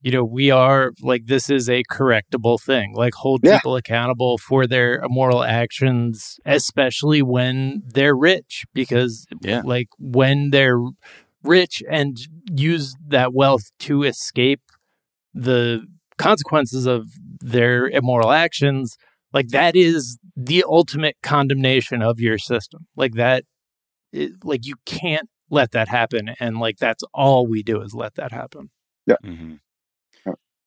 you know, we are like this is a correctable thing. Like hold Yeah. people accountable for their immoral actions, especially when they're rich, because Yeah. like when they're rich and use that wealth to escape the consequences of their immoral actions, like that is the ultimate condemnation of your system. Like that it, like you can't let that happen and like that's all we do is let that happen Yeah. Mm-hmm.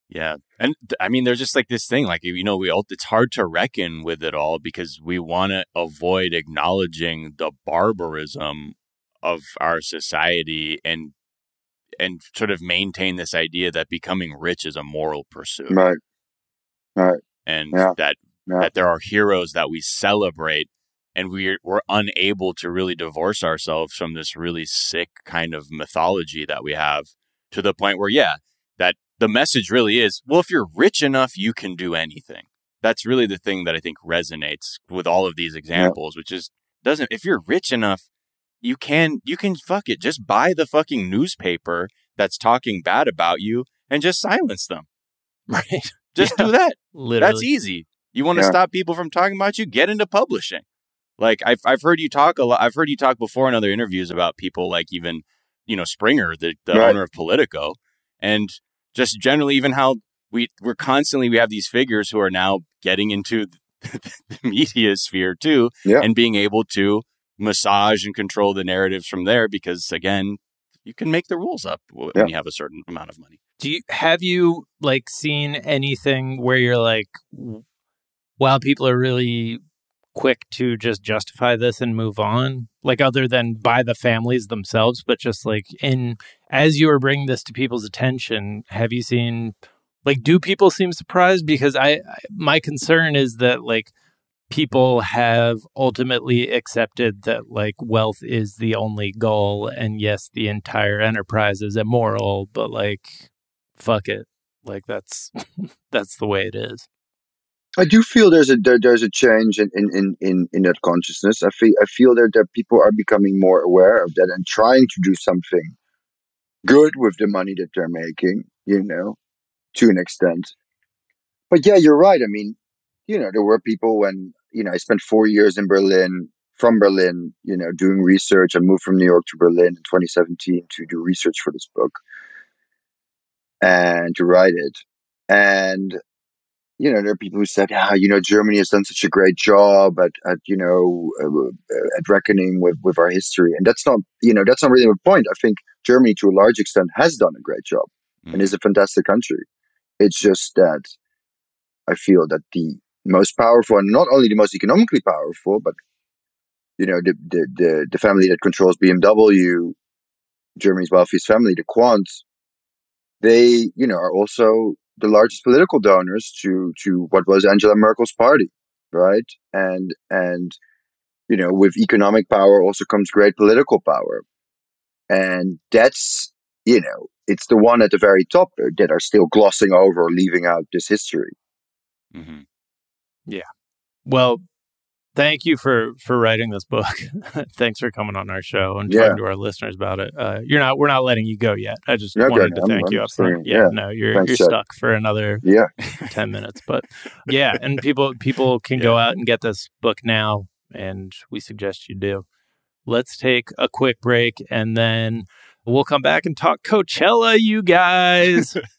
Yeah, and th- I mean, there's just like this thing, like you know, we all, it's hard to reckon with it all because we want to avoid acknowledging the barbarism of our society and and sort of maintain this idea that becoming rich is a moral pursuit, Right. Right. and Yeah. that Yeah. that there are heroes that we celebrate, and we're we're unable to really divorce ourselves from this really sick kind of mythology that we have to the point where, yeah, that the message really is, well, if you're rich enough, you can do anything. That's really the thing that I think resonates with all of these examples, which is doesn't if you're rich enough, you can you can fuck it. Just buy the fucking newspaper that's talking bad about you and just silence them. <laughs> right <laughs> Just Yeah. do that. literally That's easy. You want to Yeah. stop people from talking about you? Get into publishing. Like I've I've heard you talk a lot. I've heard you talk before in other interviews about people like even you know Springer, the, the Right. owner of Politico, and just generally even how we we're constantly we have these figures who are now getting into <laughs> the media sphere too, Yeah. and being able to massage and control the narratives from there because again you can make the rules up when Yeah. you have a certain amount of money. Do you have you like seen anything where you're like, w- wow, people are really quick to just justify this and move on? Like other than by the families themselves, but just like in as you were bringing this to people's attention, have you seen like do people seem surprised? Because I, I my concern is that like people have ultimately accepted that like wealth is the only goal and yes the entire enterprise is immoral but like fuck it like that's <laughs> that's the way it is I do feel there's a there, there's a change in, in, in, in, that consciousness. I feel I feel that, that people are becoming more aware of that and trying to do something good with the money that they're making, you know, to an extent. But yeah, you're right. I mean, you know, there were people when, you know, I spent four years in Berlin, from Berlin, you know, doing research. I moved from New York to Berlin in 2017 to do research for this book and to write it. And you know, there are people who said, "Ah, you know, Germany has done such a great job at, at you know, uh, at reckoning with with our history," and that's not, you know, that's not really the point. I think Germany, to a large extent, has done a great job and is a fantastic country. It's just that I feel that the most powerful, and not only the most economically powerful, but you know, the the the, the family that controls BMW, Germany's wealthiest family, the Quandts, they, you know, are also the largest political donors to to what was Angela Merkel's party, right? And and you know, with economic power also comes great political power, and that's you know, it's the one at the very top that are still glossing over or leaving out this history. Mm-hmm. Yeah. Well thank you for for writing this book. <laughs> Thanks for coming on our show and Yeah. talking to our listeners about it. Uh you're not we're not letting you go yet. I just Yeah, okay, wanted to I'm- thank I'm you up front. yeah, yeah. no you're Thanks, you're Jack. stuck for another Yeah, <laughs> 10 minutes but yeah and people people can go out and get this book now and we suggest you do. Let's take a quick break and then we'll come back and talk coachella you guys <laughs>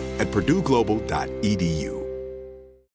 at purdueglobal.edu.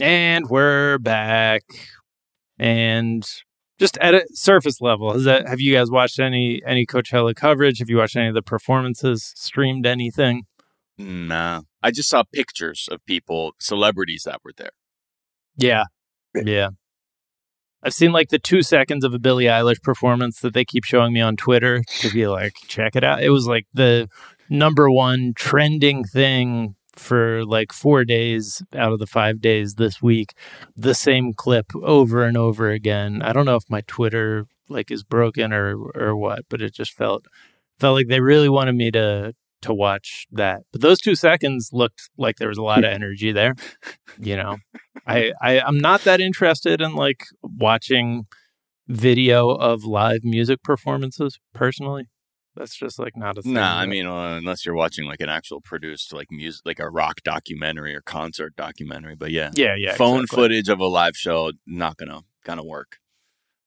And we're back. And just at a surface level, has that have you guys watched any any Coachella coverage? Have you watched any of the performances? Streamed anything? Nah. I just saw pictures of people, celebrities that were there. Yeah. Yeah. I've seen like the two seconds of a Billie Eilish performance that they keep showing me on Twitter to be like, check it out. It was like the number one trending thing for like four days out of the five days this week. The same clip over and over again. I don't know if my Twitter like is broken or or what, but it just felt felt like they really wanted me to to watch that. But those two seconds looked like there was a lot of energy there. <laughs> You know, I, I I'm not that interested in like watching video of live music performances personally. That's just like not a thing. Nah, I mean, uh, unless you're watching like an actual produced like music, like a rock documentary or concert documentary. But yeah, yeah, yeah. phone exactly. footage of a live show not gonna gonna work.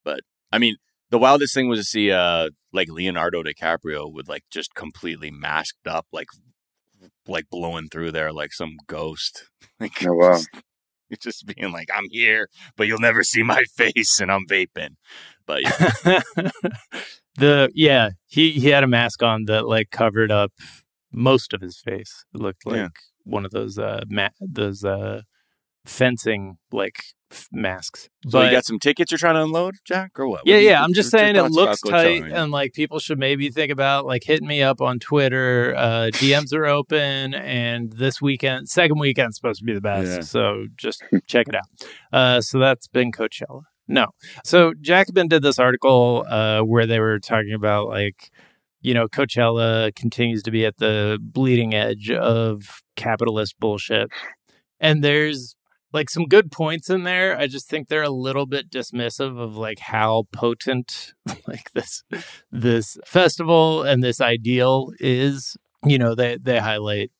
But I mean, the wildest thing was to see uh like Leonardo DiCaprio with like just completely masked up, like like blowing through there like some ghost. <laughs> Like Oh, wow. just, it's just being like, I'm here, but you'll never see my <laughs> face, and I'm vaping. But yeah, <laughs> the yeah, he he had a mask on that like covered up most of his face. It looked like Yeah. one of those uh ma- those uh fencing like f- masks. so you got some tickets you're trying to unload, Jack, or what? yeah, What yeah. I'm just saying it looks tight, and like people should maybe think about like hitting me up on Twitter. Uh, DMs are open, and this weekend, second weekend's supposed to be the best. Yeah. So just check it out. Uh, so that's been Coachella. No, so Jacobin did this article uh, where they were talking about like you know Coachella continues to be at the bleeding edge of capitalist bullshit, and there's like some good points in there. I just think they're a little bit dismissive of like how potent <laughs> like this this festival and this ideal is. You know, they they highlight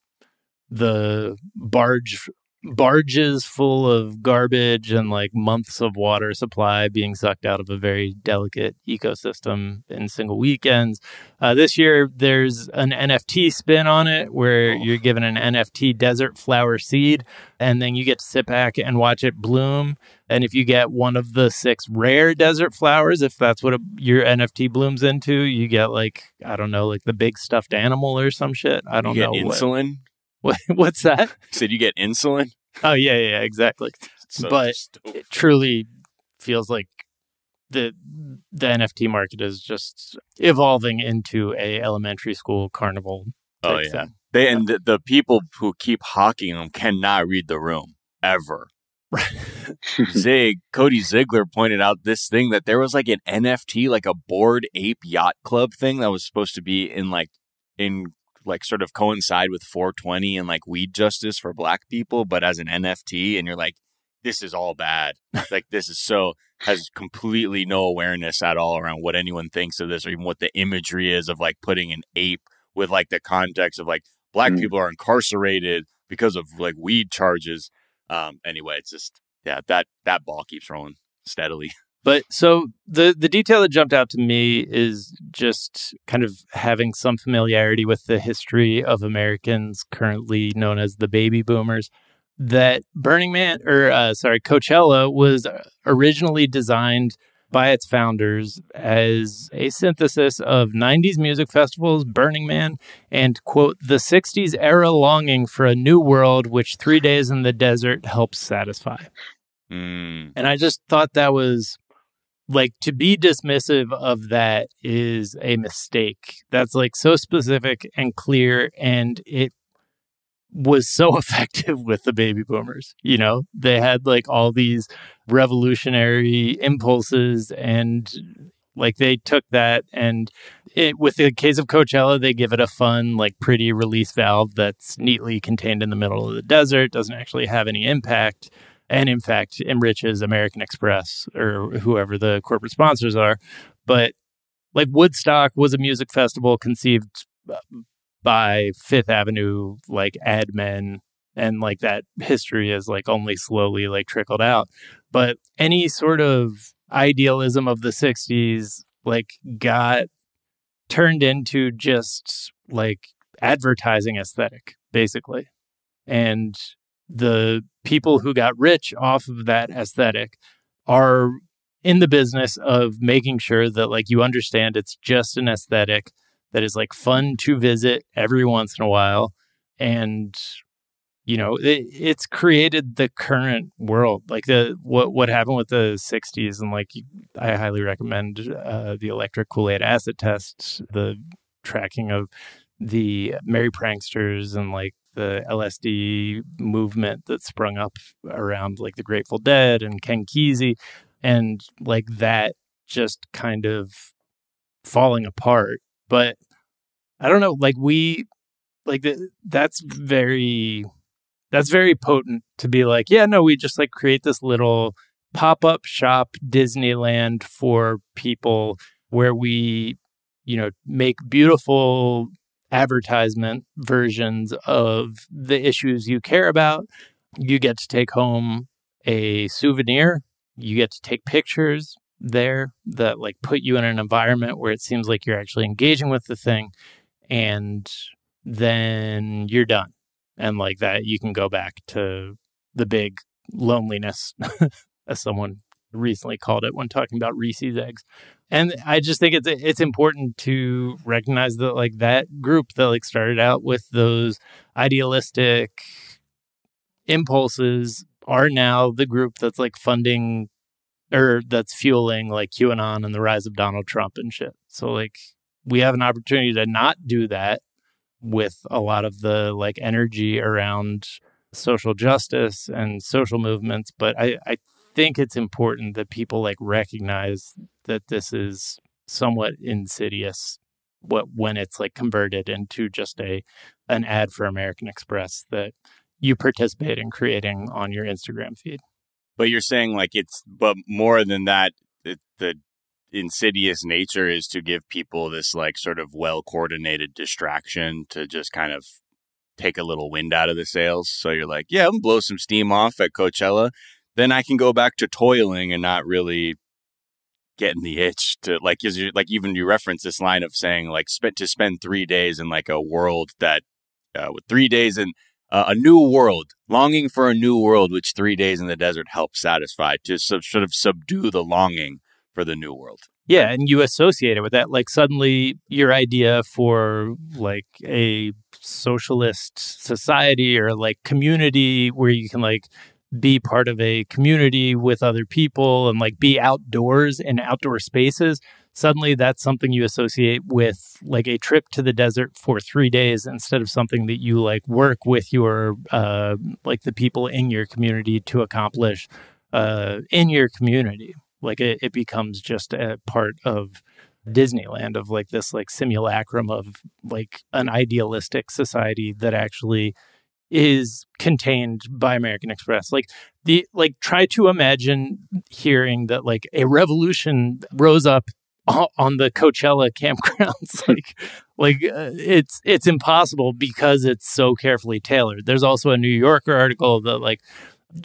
the barge barges full of garbage and like months of water supply being sucked out of a very delicate ecosystem in single weekends. Uh, this year, there's an NFT spin on it where you're given an NFT desert flower seed, and then you get to sit back and watch it bloom. And if you get one of the six rare desert flowers, if that's what a, your NFT blooms into, you get like I don't know, like the big stuffed animal or some shit. I don't you get know insulin. What, <laughs> what's that? <laughs> Said you get insulin. Oh yeah, yeah, yeah, exactly. So but stupid. it truly feels like the the NFT market is just evolving into a elementary school carnival. Oh yeah, thing. they and the, the people who keep hawking them cannot read the room ever. <laughs> Zig Cody Ziglar pointed out this thing that there was like an NFT, like a bored ape yacht club thing that was supposed to be in like in like sort of coincide with 420 and like weed justice for black people, but as an NFT, and you're like, this is all bad. <laughs> like this is so has completely no awareness at all around what anyone thinks of this or even what the imagery is of like putting an ape with like the context of like black Mm. people are incarcerated because of like weed charges. Um anyway, it's just yeah, that that ball keeps rolling steadily. <laughs> But so the the detail that jumped out to me is just kind of having some familiarity with the history of Americans currently known as the baby boomers. That Burning Man or uh, sorry Coachella was originally designed by its founders as a synthesis of 90s music festivals, Burning Man, and quote the 60s era longing for a new world which 3 days in the desert helps satisfy. Mm. And I just thought that was like to be dismissive of that is a mistake. That's like so specific and clear and it was so <laughs> effective with the baby boomers. You know, they had like all these revolutionary impulses and Like they took that and it, with the case of Coachella, they give it a fun, like pretty release valve that's neatly contained in the middle of the desert, doesn't actually have any impact, and in fact enriches American Express or whoever the corporate sponsors are. But like Woodstock was a music festival conceived uh, by Fifth Avenue like ad men and like that history is like only slowly like trickled out but any sort of idealism of the 60s like got turned into just like advertising aesthetic basically and the people who got rich off of that aesthetic are in the business of making sure that like you understand it's just an aesthetic that is like fun to visit every once in a while. And you know it, it's created the current world. Like the what what happened with the 60s and like i highly recommend uh, the electric kool-aid acid test the tracking of the merry pranksters and like the lsd movement that sprung up around like the grateful dead and ken kesey and like that just kind of falling apart. But i don't know like we like the, that's very that's very potent to be like, yeah, no, we just like create this little pop up shop Disneyland for people where we, you know, make beautiful advertisement versions of the issues you care about. You get to take home a souvenir, you get to take pictures there that like put you in an environment where it seems like you're actually engaging with the thing and then you're done and like that you can go back to the big loneliness <laughs> as someone recently called it when talking about Reese's eggs. And I just think it's it's important to recognize that like that group that like started out with those idealistic impulses are now the group that's like funding or that's fueling like QAnon and the rise of Donald Trump and shit. So like we have an opportunity to not do that with a lot of the like energy around social justice and social movements but i i think it's important that people like recognize that this is somewhat insidious what when it's like converted into just a an ad for American Express that you participate in creating on your Instagram feed. But you're saying like it's but more than that it, the insidious nature is to give people this like sort of well coordinated distraction to just kind of take a little wind out of the sails. So you're like, yeah, I'm blow some steam off at Coachella. Then I can go back to toiling and not really getting the itch to like is like even you reference this line of saying like spent to spend three days in like a world that uh, with three days in uh, a new world longing for a new world which three days in the desert helps satisfy to sub- sort of subdue the longing for the new world. Yeah, and you associate it with that. Like suddenly your idea for like a socialist society or like community where you can like be part of a community with other people and like be outdoors in outdoor spaces suddenly that's something you associate with like a trip to the desert for three days instead of something that you like work with your uh like the people in your community to accomplish uh in your community. Like it, it becomes just a part of Disneyland of like this like simulacrum of like an idealistic society that actually is contained by American Express. Like the like try to imagine hearing that like a revolution rose up on the Coachella <laughs> campgrounds <laughs> like like uh, it's it's impossible because it's so carefully tailored. There's also a New Yorker article that like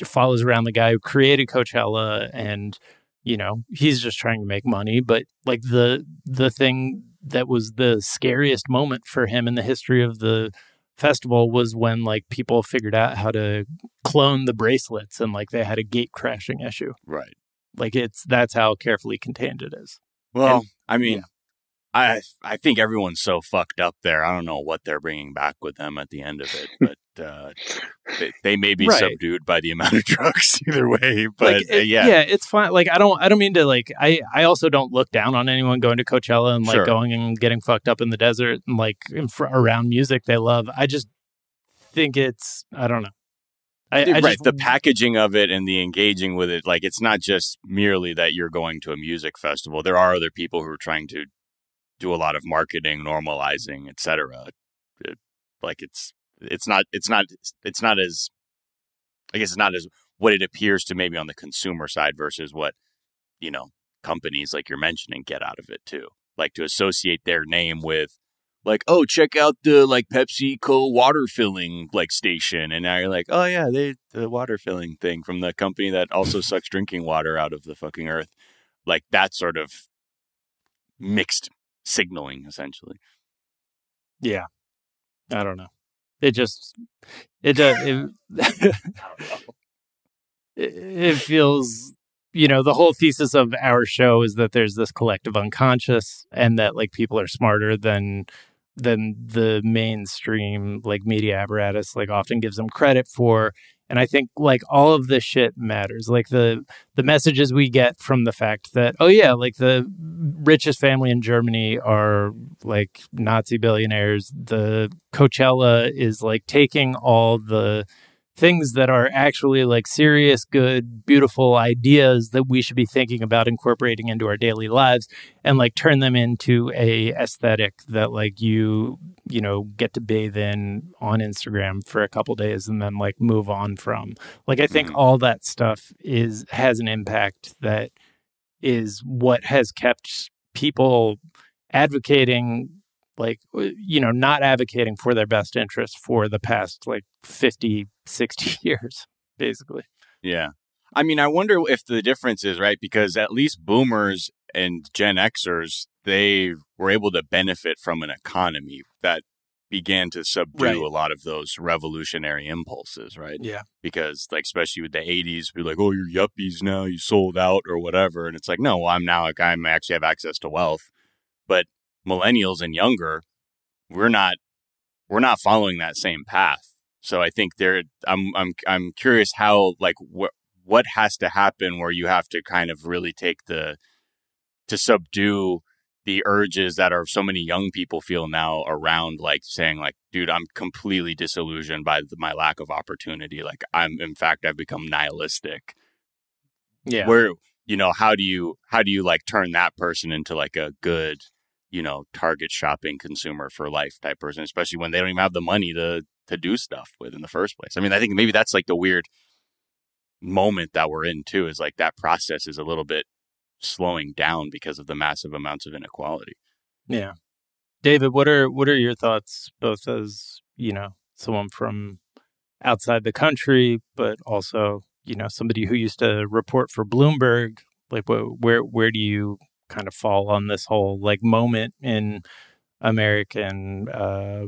follows around the guy who created Coachella and you know he's just trying to make money but like the the thing that was the scariest moment for him in the history of the festival was when like people figured out how to clone the bracelets and like they had a gate crashing issue right like it's that's how carefully contained it is well and, i mean yeah. I I think everyone's so fucked up there. I don't know what they're bringing back with them at the end of it, but uh, they, they, may be right. subdued by the amount of <laughs> drugs either way. But like, it, uh, yeah, yeah, it's fine. Like I don't I don't mean to like I I also don't look down on anyone going to Coachella and like sure. going and getting fucked up in the desert and like fr- around music they love. I just think it's I don't know. I, I right, just, the packaging of it and the engaging with it, like it's not just merely that you're going to a music festival. There are other people who are trying to do a lot of marketing, normalizing, etc. It, like it's it's not it's not it's not as I guess it's not as what it appears to maybe on the consumer side versus what you know companies like you're mentioning get out of it too. Like to associate their name with like, oh, check out the like PepsiCo water filling like station, and now you're like, oh yeah, they the water filling thing from the company that also sucks drinking water out of the fucking earth, like that sort of mixed signaling essentially. Yeah, I don't know. It just it does <laughs> it, it feels you know the whole thesis of our show is that there's this collective unconscious and that like people are smarter than than the mainstream like media apparatus like often gives them credit for and i think like all of this shit matters. Like the the messages we get from the fact that oh yeah like the richest family in germany are like nazi billionaires. The coachella is like taking all the things that are actually like serious, good, beautiful ideas that we should be thinking about incorporating into our daily lives and like turn them into a aesthetic that like you, you know, get to bathe in on Instagram for a couple days and then like move on from. Like I think mm-hmm. all that stuff is has an impact that is what has kept people advocating like uh, you know not advocating for their best interest for the past like 50 60 <laughs> years basically. Yeah. I mean i wonder if the difference is right because at least boomers and gen xers they were able to benefit from an economy that began to subdue right. a lot of those revolutionary impulses right? Yeah. Because like especially with the 80s be like oh you're yuppies now you sold out or whatever and it's like no well, i'm now like i'm actually have access to wealth. But millennials and younger, we're not we're not following that same path. So I think there I'm I'm I'm curious how like what what has to happen where you have to kind of really take the to subdue the urges that are so many young people feel now around like saying like dude i'm completely disillusioned by the, my lack of opportunity. Like i'm in fact i've become nihilistic. Yeah. Where you know how do you how do you like turn that person into like a good you know, target shopping consumer for life type person, especially when they don't even have the money to to do stuff with in the first place. I mean, I think maybe that's like the weird moment that we're in too, is like that process is a little bit slowing down because of the massive amounts of inequality. Yeah. David, what are what are your thoughts both as, you know, someone from outside the country, but also, you know, somebody who used to report for Bloomberg? Like where where do you kind of fall on this whole like moment in American uh,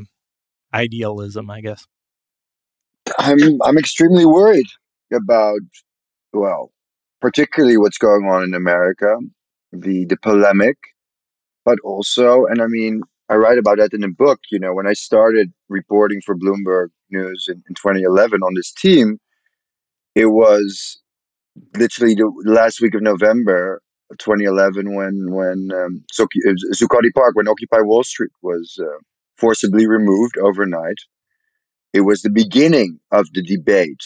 idealism, I guess. I'm I'm extremely worried about well, particularly what's going on in America, the the polemic, but also, and I mean, I write about that in the book. You know, when I started reporting for Bloomberg News in, in 2011 on this team, it was literally the last week of November 2011 when when um, Zuccotti Park when Occupy Wall Street was uh, forcibly removed overnight. It was the beginning of the debate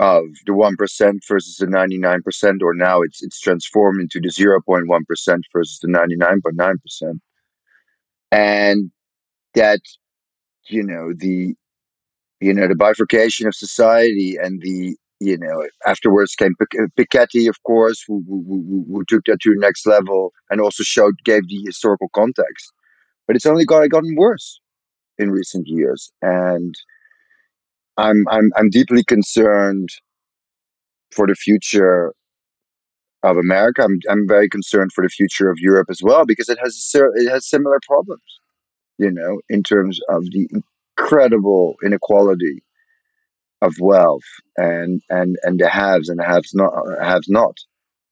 of the one percent versus the ninety nine percent, or now it's it's transformed into the zero point one percent versus the ninety nine point nine percent, and that you know the you know the bifurcation of society and the you know, afterwards came uh, Piketty, of course, who, who, who, took that to the next level and also showed, gave the historical context. But it's only got, gotten worse in recent years, and I'm I'm I'm deeply concerned for the future of America. I'm I'm very concerned for the future of Europe as well because it has it has similar problems, you know, in terms of the incredible inequality of wealth and and and the haves and the haves not haves not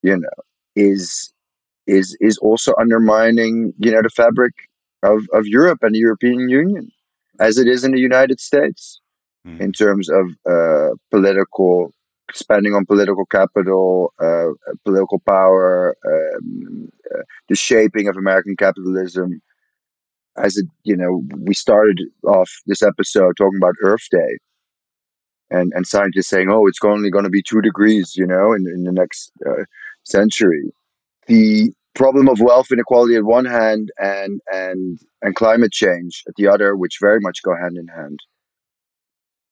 you know is is is also undermining you know the fabric of of Europe and the European Union as it is in the United States mm. in terms of uh, political spending on political capital, uh, political power, um, uh, the shaping of American capitalism. As it, you know, we started off this episode talking about Earth Day, and and scientists saying, oh, it's only going to be two degrees, you know, in in the next uh, century. The problem of wealth inequality at one hand and and and climate change at the other, which very much go hand in hand.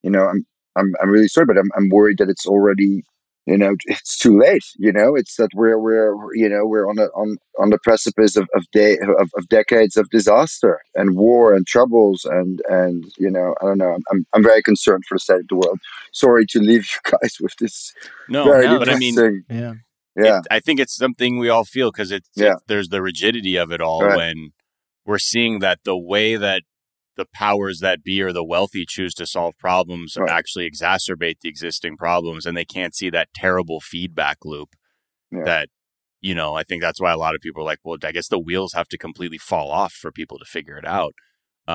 You know, I'm I'm I'm really sorry, but I'm I'm worried that it's already you know <laughs> it's too late you know it's that we're we're you know we're on a on on the precipice of of, day, of, of decades of disaster and war and troubles and and you know i don't know i'm i'm very concerned for the state of the world sorry to leave <laughs> you guys with this No, very no, but I mean, Yeah. yeah it- I think it's something we all feel because it's Yeah. it- there's the rigidity of it all Right. when we're seeing that the way that the powers that be or the wealthy choose to solve problems Right. actually exacerbate the existing problems and they can't see that terrible feedback loop Yeah. that you know i think that's why a lot of people are like well i guess the wheels have to completely fall off for people to figure it out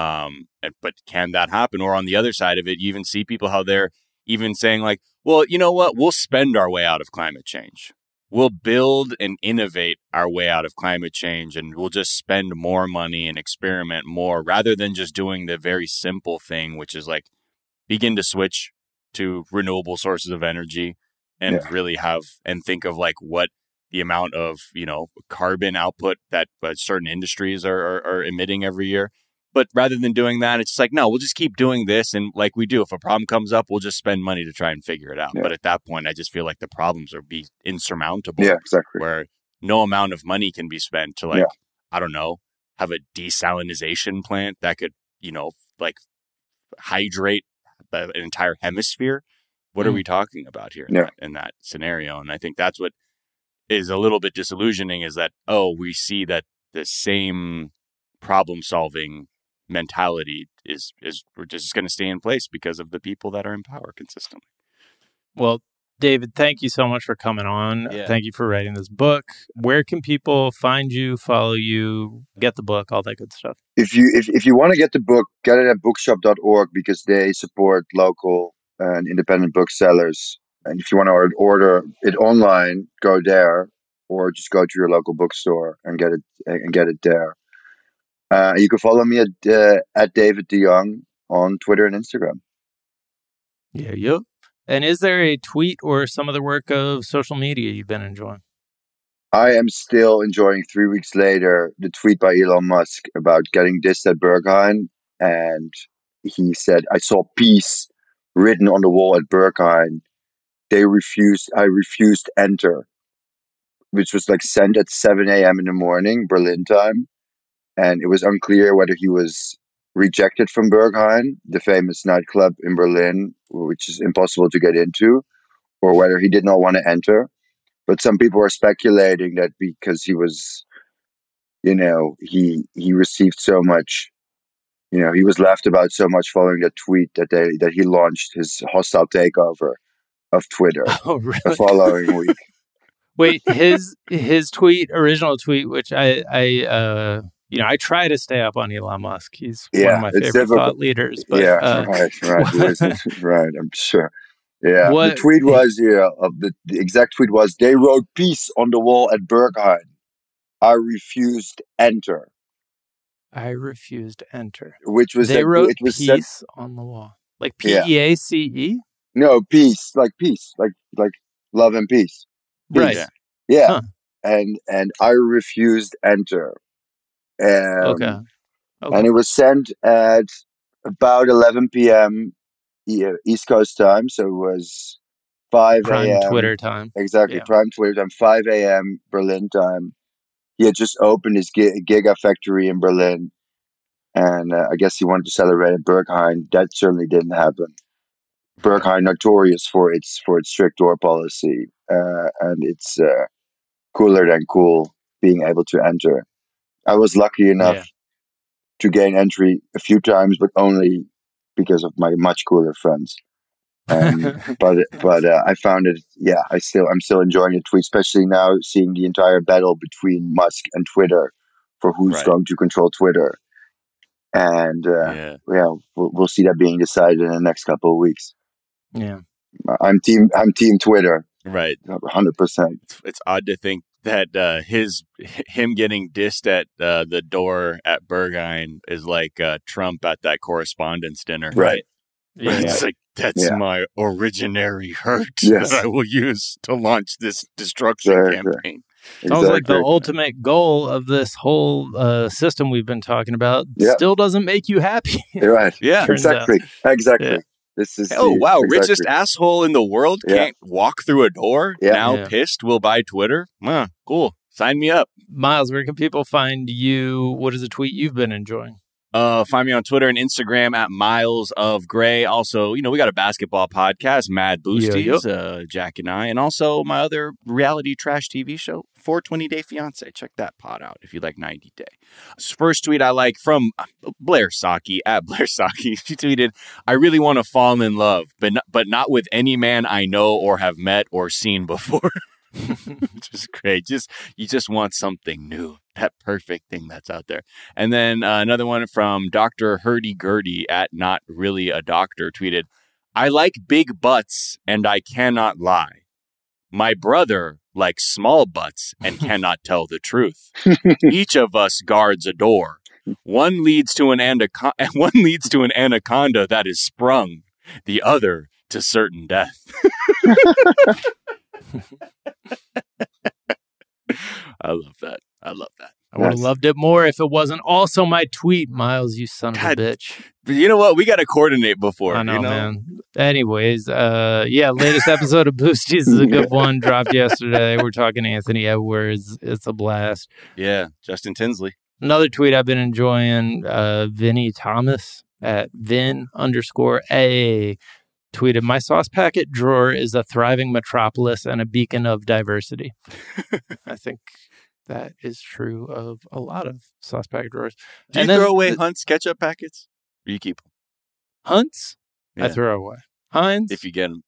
um and, but can that happen or on the other side of it you even see people how they're even saying like well you know what we'll spend our way out of climate change we'll build and innovate our way out of climate change and we'll just spend more money and experiment more rather than just doing the very simple thing which is like begin to switch to renewable sources of energy and Yeah. really have and think of like what the amount of you know carbon output that uh, certain industries are, are, are emitting every year but rather than doing that it's just like no we'll just keep doing this and like we do if a problem comes up we'll just spend money to try and figure it out Yeah. but at that point i just feel like the problems are be insurmountable yeah exactly where no amount of money can be spent to like Yeah. i don't know have a desalinization plant that could you know like hydrate the, an entire hemisphere what are Mm. we talking about here in, Yeah. that, in that scenario and i think that's what is a little bit disillusioning is that oh we see that the same problem solving mentality is is we're just going to stay in place because of the people that are in power consistently Well, David, thank you so much for coming on. Yeah. Thank you for writing this book. Where can people find you, follow you, get the book, all that good stuff? if you if, if you want to get the book get it at bookshop.org because they support local and independent booksellers and if you want to order it online go there or just go to your local bookstore and get it and get it there uh, you can follow me at uh, at David de Jong on twitter and instagram Yeah, yep. And is there a tweet or some other work of social media you've been enjoying? I am still enjoying three weeks later the tweet by Elon Musk about getting dissed at Berghain. And he said, I saw peace written on the wall at Berghain. They refused, I refused enter, which was like sent at 7 a.m. in the morning, Berlin time. And it was unclear whether he was rejected from Berghain, the famous nightclub in Berlin, which is impossible to get into, or whether he did not want to enter. But some people are speculating that because he was you know he he received so much you know he was laughed about so much following that tweet that they that he launched his hostile takeover of twitter <laughs> Oh, the following week. Wait, his his tweet, original tweet, which I I uh you know I try to stay up on Elon Musk. He's one of my favorite difficult. thought leaders. But yeah uh, right right <laughs> right i'm sure yeah What- the tweet was yeah of the, the exact tweet was they wrote peace on the wall at berghain i refused enter I refused to enter. which was they wrote it was peace on the wall, like P Yeah. E A C E. No, peace, like peace, like like love and peace. Peace. Right. Yeah. Yeah. Huh. And and I refused enter. Um, Okay. Okay. And it was sent at about 11 p.m. E- East Coast time, so it was 5 Prime a.m. Twitter time. Exactly, Yeah. prime Twitter time, 5 a.m. Berlin time. He had just opened his gi- Giga factory in Berlin, and uh, I guess he wanted to celebrate at Berghain. That certainly didn't happen. Berghain notorious for its for its strict door policy, uh, and it's uh, cooler than cool being able to enter. I was lucky enough Yeah. to gain entry a few times, but only because of my much cooler friends. Um, <laughs> but but uh, I found it. Yeah, I still I'm still enjoying the tweet, especially now seeing the entire battle between Musk and Twitter for who's Right. going to control Twitter, and uh, yeah yeah, we'll, we'll see that being decided in the next couple of weeks. yeah. I'm team I'm team Twitter, right 100. percent it's, it's odd to think that uh, his him getting dissed at uh, the door at Berghain is like uh, Trump at that correspondence dinner. Right. Yeah. <laughs> It's like that's Yeah. my originary hurt <laughs> Yes. that I will use to launch this destruction Exactly. campaign. Sounds like the ultimate goal of this whole uh, system we've been talking about Yeah. still doesn't make you happy. You're right. Yeah. <laughs> Turns out. Exactly. Exactly. Yeah. This is. Oh wow, exactly. richest asshole in the world Yeah. can't walk through a door. Yeah. Now Yeah. pissed will buy Twitter. Huh, cool. Sign me up. Miles, where can people find you? What is a tweet you've been enjoying? Uh, find me on Twitter and Instagram at Miles of Gray. Also, you know, we got a basketball podcast, Mad Boosties, uh, Jack and I, and also my other reality trash TV show, 420 Day Fiance. Check that pod out if you like 90 Day. First tweet I like from uh, Blair Socci at <laughs> Blair Socci. She tweeted, "I really want to fall in love, but not, but not with any man I know or have met or seen before." <laughs> Is great. Just you just want something new, that perfect thing that's out there. And then uh, another one from Dr. Hurdy Gurdy at Not Really a Doctor tweeted, I like big butts and I cannot lie. My brother likes small butts and <laughs> cannot tell the truth. <laughs> Each of us guards a door. One leads to an anaconda, <laughs> one leads to an anaconda that is sprung, the other to certain death. I love that. I love that. I would have loved it more if it wasn't also my tweet, Miles, you son of a bitch. But you know what? We got to coordinate before. I know, you know? man. Anyways, uh, yeah, latest episode of Boosties is a good <laughs> one. Dropped yesterday. We're talking Anthony Edwards. It's a blast. Yeah, Justin Tinsley. Another tweet I've been enjoying, uh, Vinny Thomas at Vin underscore A tweeted, My sauce packet drawer is a thriving metropolis and a beacon of diversity. <laughs> I think that is true of a lot of sauce packet drawers. Do you And then throw away Hunt's ketchup packets? Or you keep them? Hunts, I throw away. Heinz, If you get them.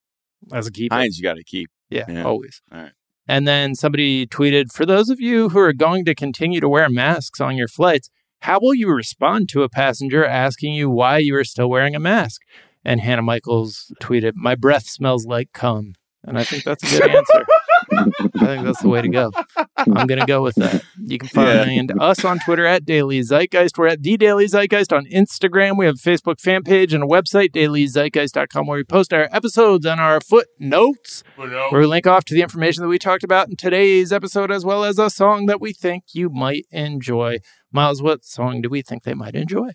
as a keeper. Heinz, you got to keep. Yeah, Yeah. always. All right. And then somebody tweeted, for those of you who are going to continue to wear masks on your flights, how will you respond to a passenger asking you why you are still wearing a mask? And Hannah Michaels tweeted, my breath smells like cum. And I think that's a good answer. <laughs> I think that's the way to go. I'm going to go with that. You can find us on Twitter at Daily Zeitgeist. We're at The Daily Zeitgeist on Instagram. We have a Facebook fan page and a website, dailyzeitgeist.com, where we post our episodes and our footnotes, where we link off to the information that we talked about in today's episode, as well as a song that we think you might enjoy. Miles, what song do we think they might enjoy?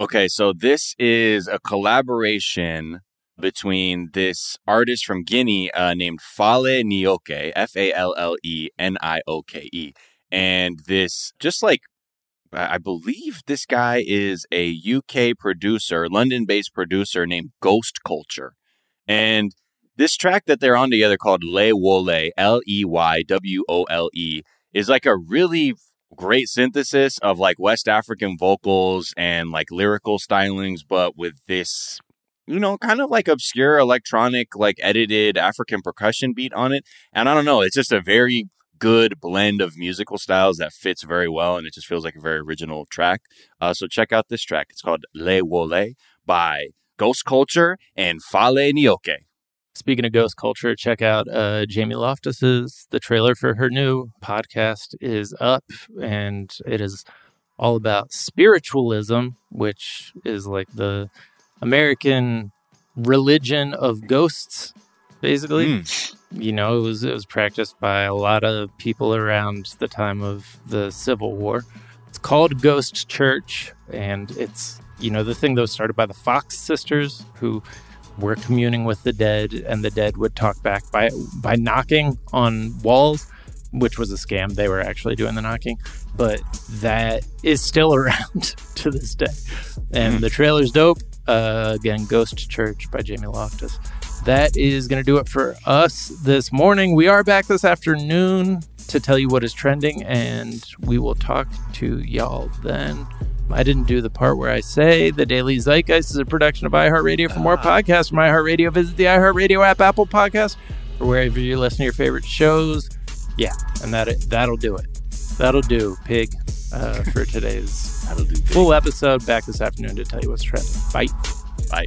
Okay, so this is a collaboration between this artist from Guinea uh, named Falle Nioke, F A L L E N I O K E. And this, just like, I believe this guy is a UK producer, London based producer named Ghost Culture. And this track that they're on together called Leywole, L E Y W O L E, is like a really great synthesis of like West African vocals and like lyrical stylings, but with this, you know, kind of like obscure electronic, like edited African percussion beat on it. And I don't know, it's just a very good blend of musical styles that fits very well and it just feels like a very original track. Uh, so check out this track. It's called Leywole by Ghost Culture and Falle Nioke. Speaking of ghost culture, check out uh, Jamie Loftus's the trailer for her new podcast is up, and it is all about spiritualism, which is like the American religion of ghosts, basically. Hmm. You know, it was it was practiced by a lot of people around the time of the Civil War. It's called Ghost Church, and it's you know the thing that was started by the Fox sisters who were communing with the dead, and the dead would talk back by by knocking on walls, which was a scam. They were actually doing the knocking, but that is still <laughs> around to this day. And hmm. the trailer's dope. Uh, again, Ghost Church by Jamie Loftus. That is going to do it for us this morning. We are back this afternoon to tell you what is trending, and we will talk to y'all then. I didn't do the part where I say the Daily Zeitgeist is a production of iHeartRadio. For more podcasts from iHeartRadio, visit the iHeartRadio app, Apple Podcast, or wherever you listen to your favorite shows. Yeah, and that that'll do it. That'll do, pig, uh, for today's That'll do. full episode. Back this afternoon to tell you what's trending. Bye. Bye.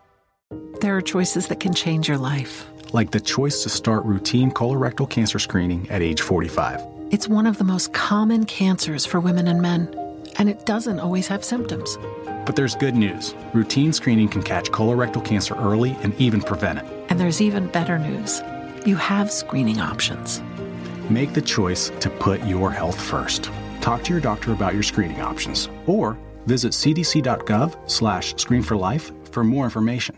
There are choices that can change your life. Like the choice to start routine colorectal cancer screening at age 45. It's one of the most common cancers for women and men, and it doesn't always have symptoms. But there's good news. Routine screening can catch colorectal cancer early and even prevent it. And there's even better news. You have screening options. Make the choice to put your health first. Talk to your doctor about your screening options or visit cdc.gov slash screen for life for more information.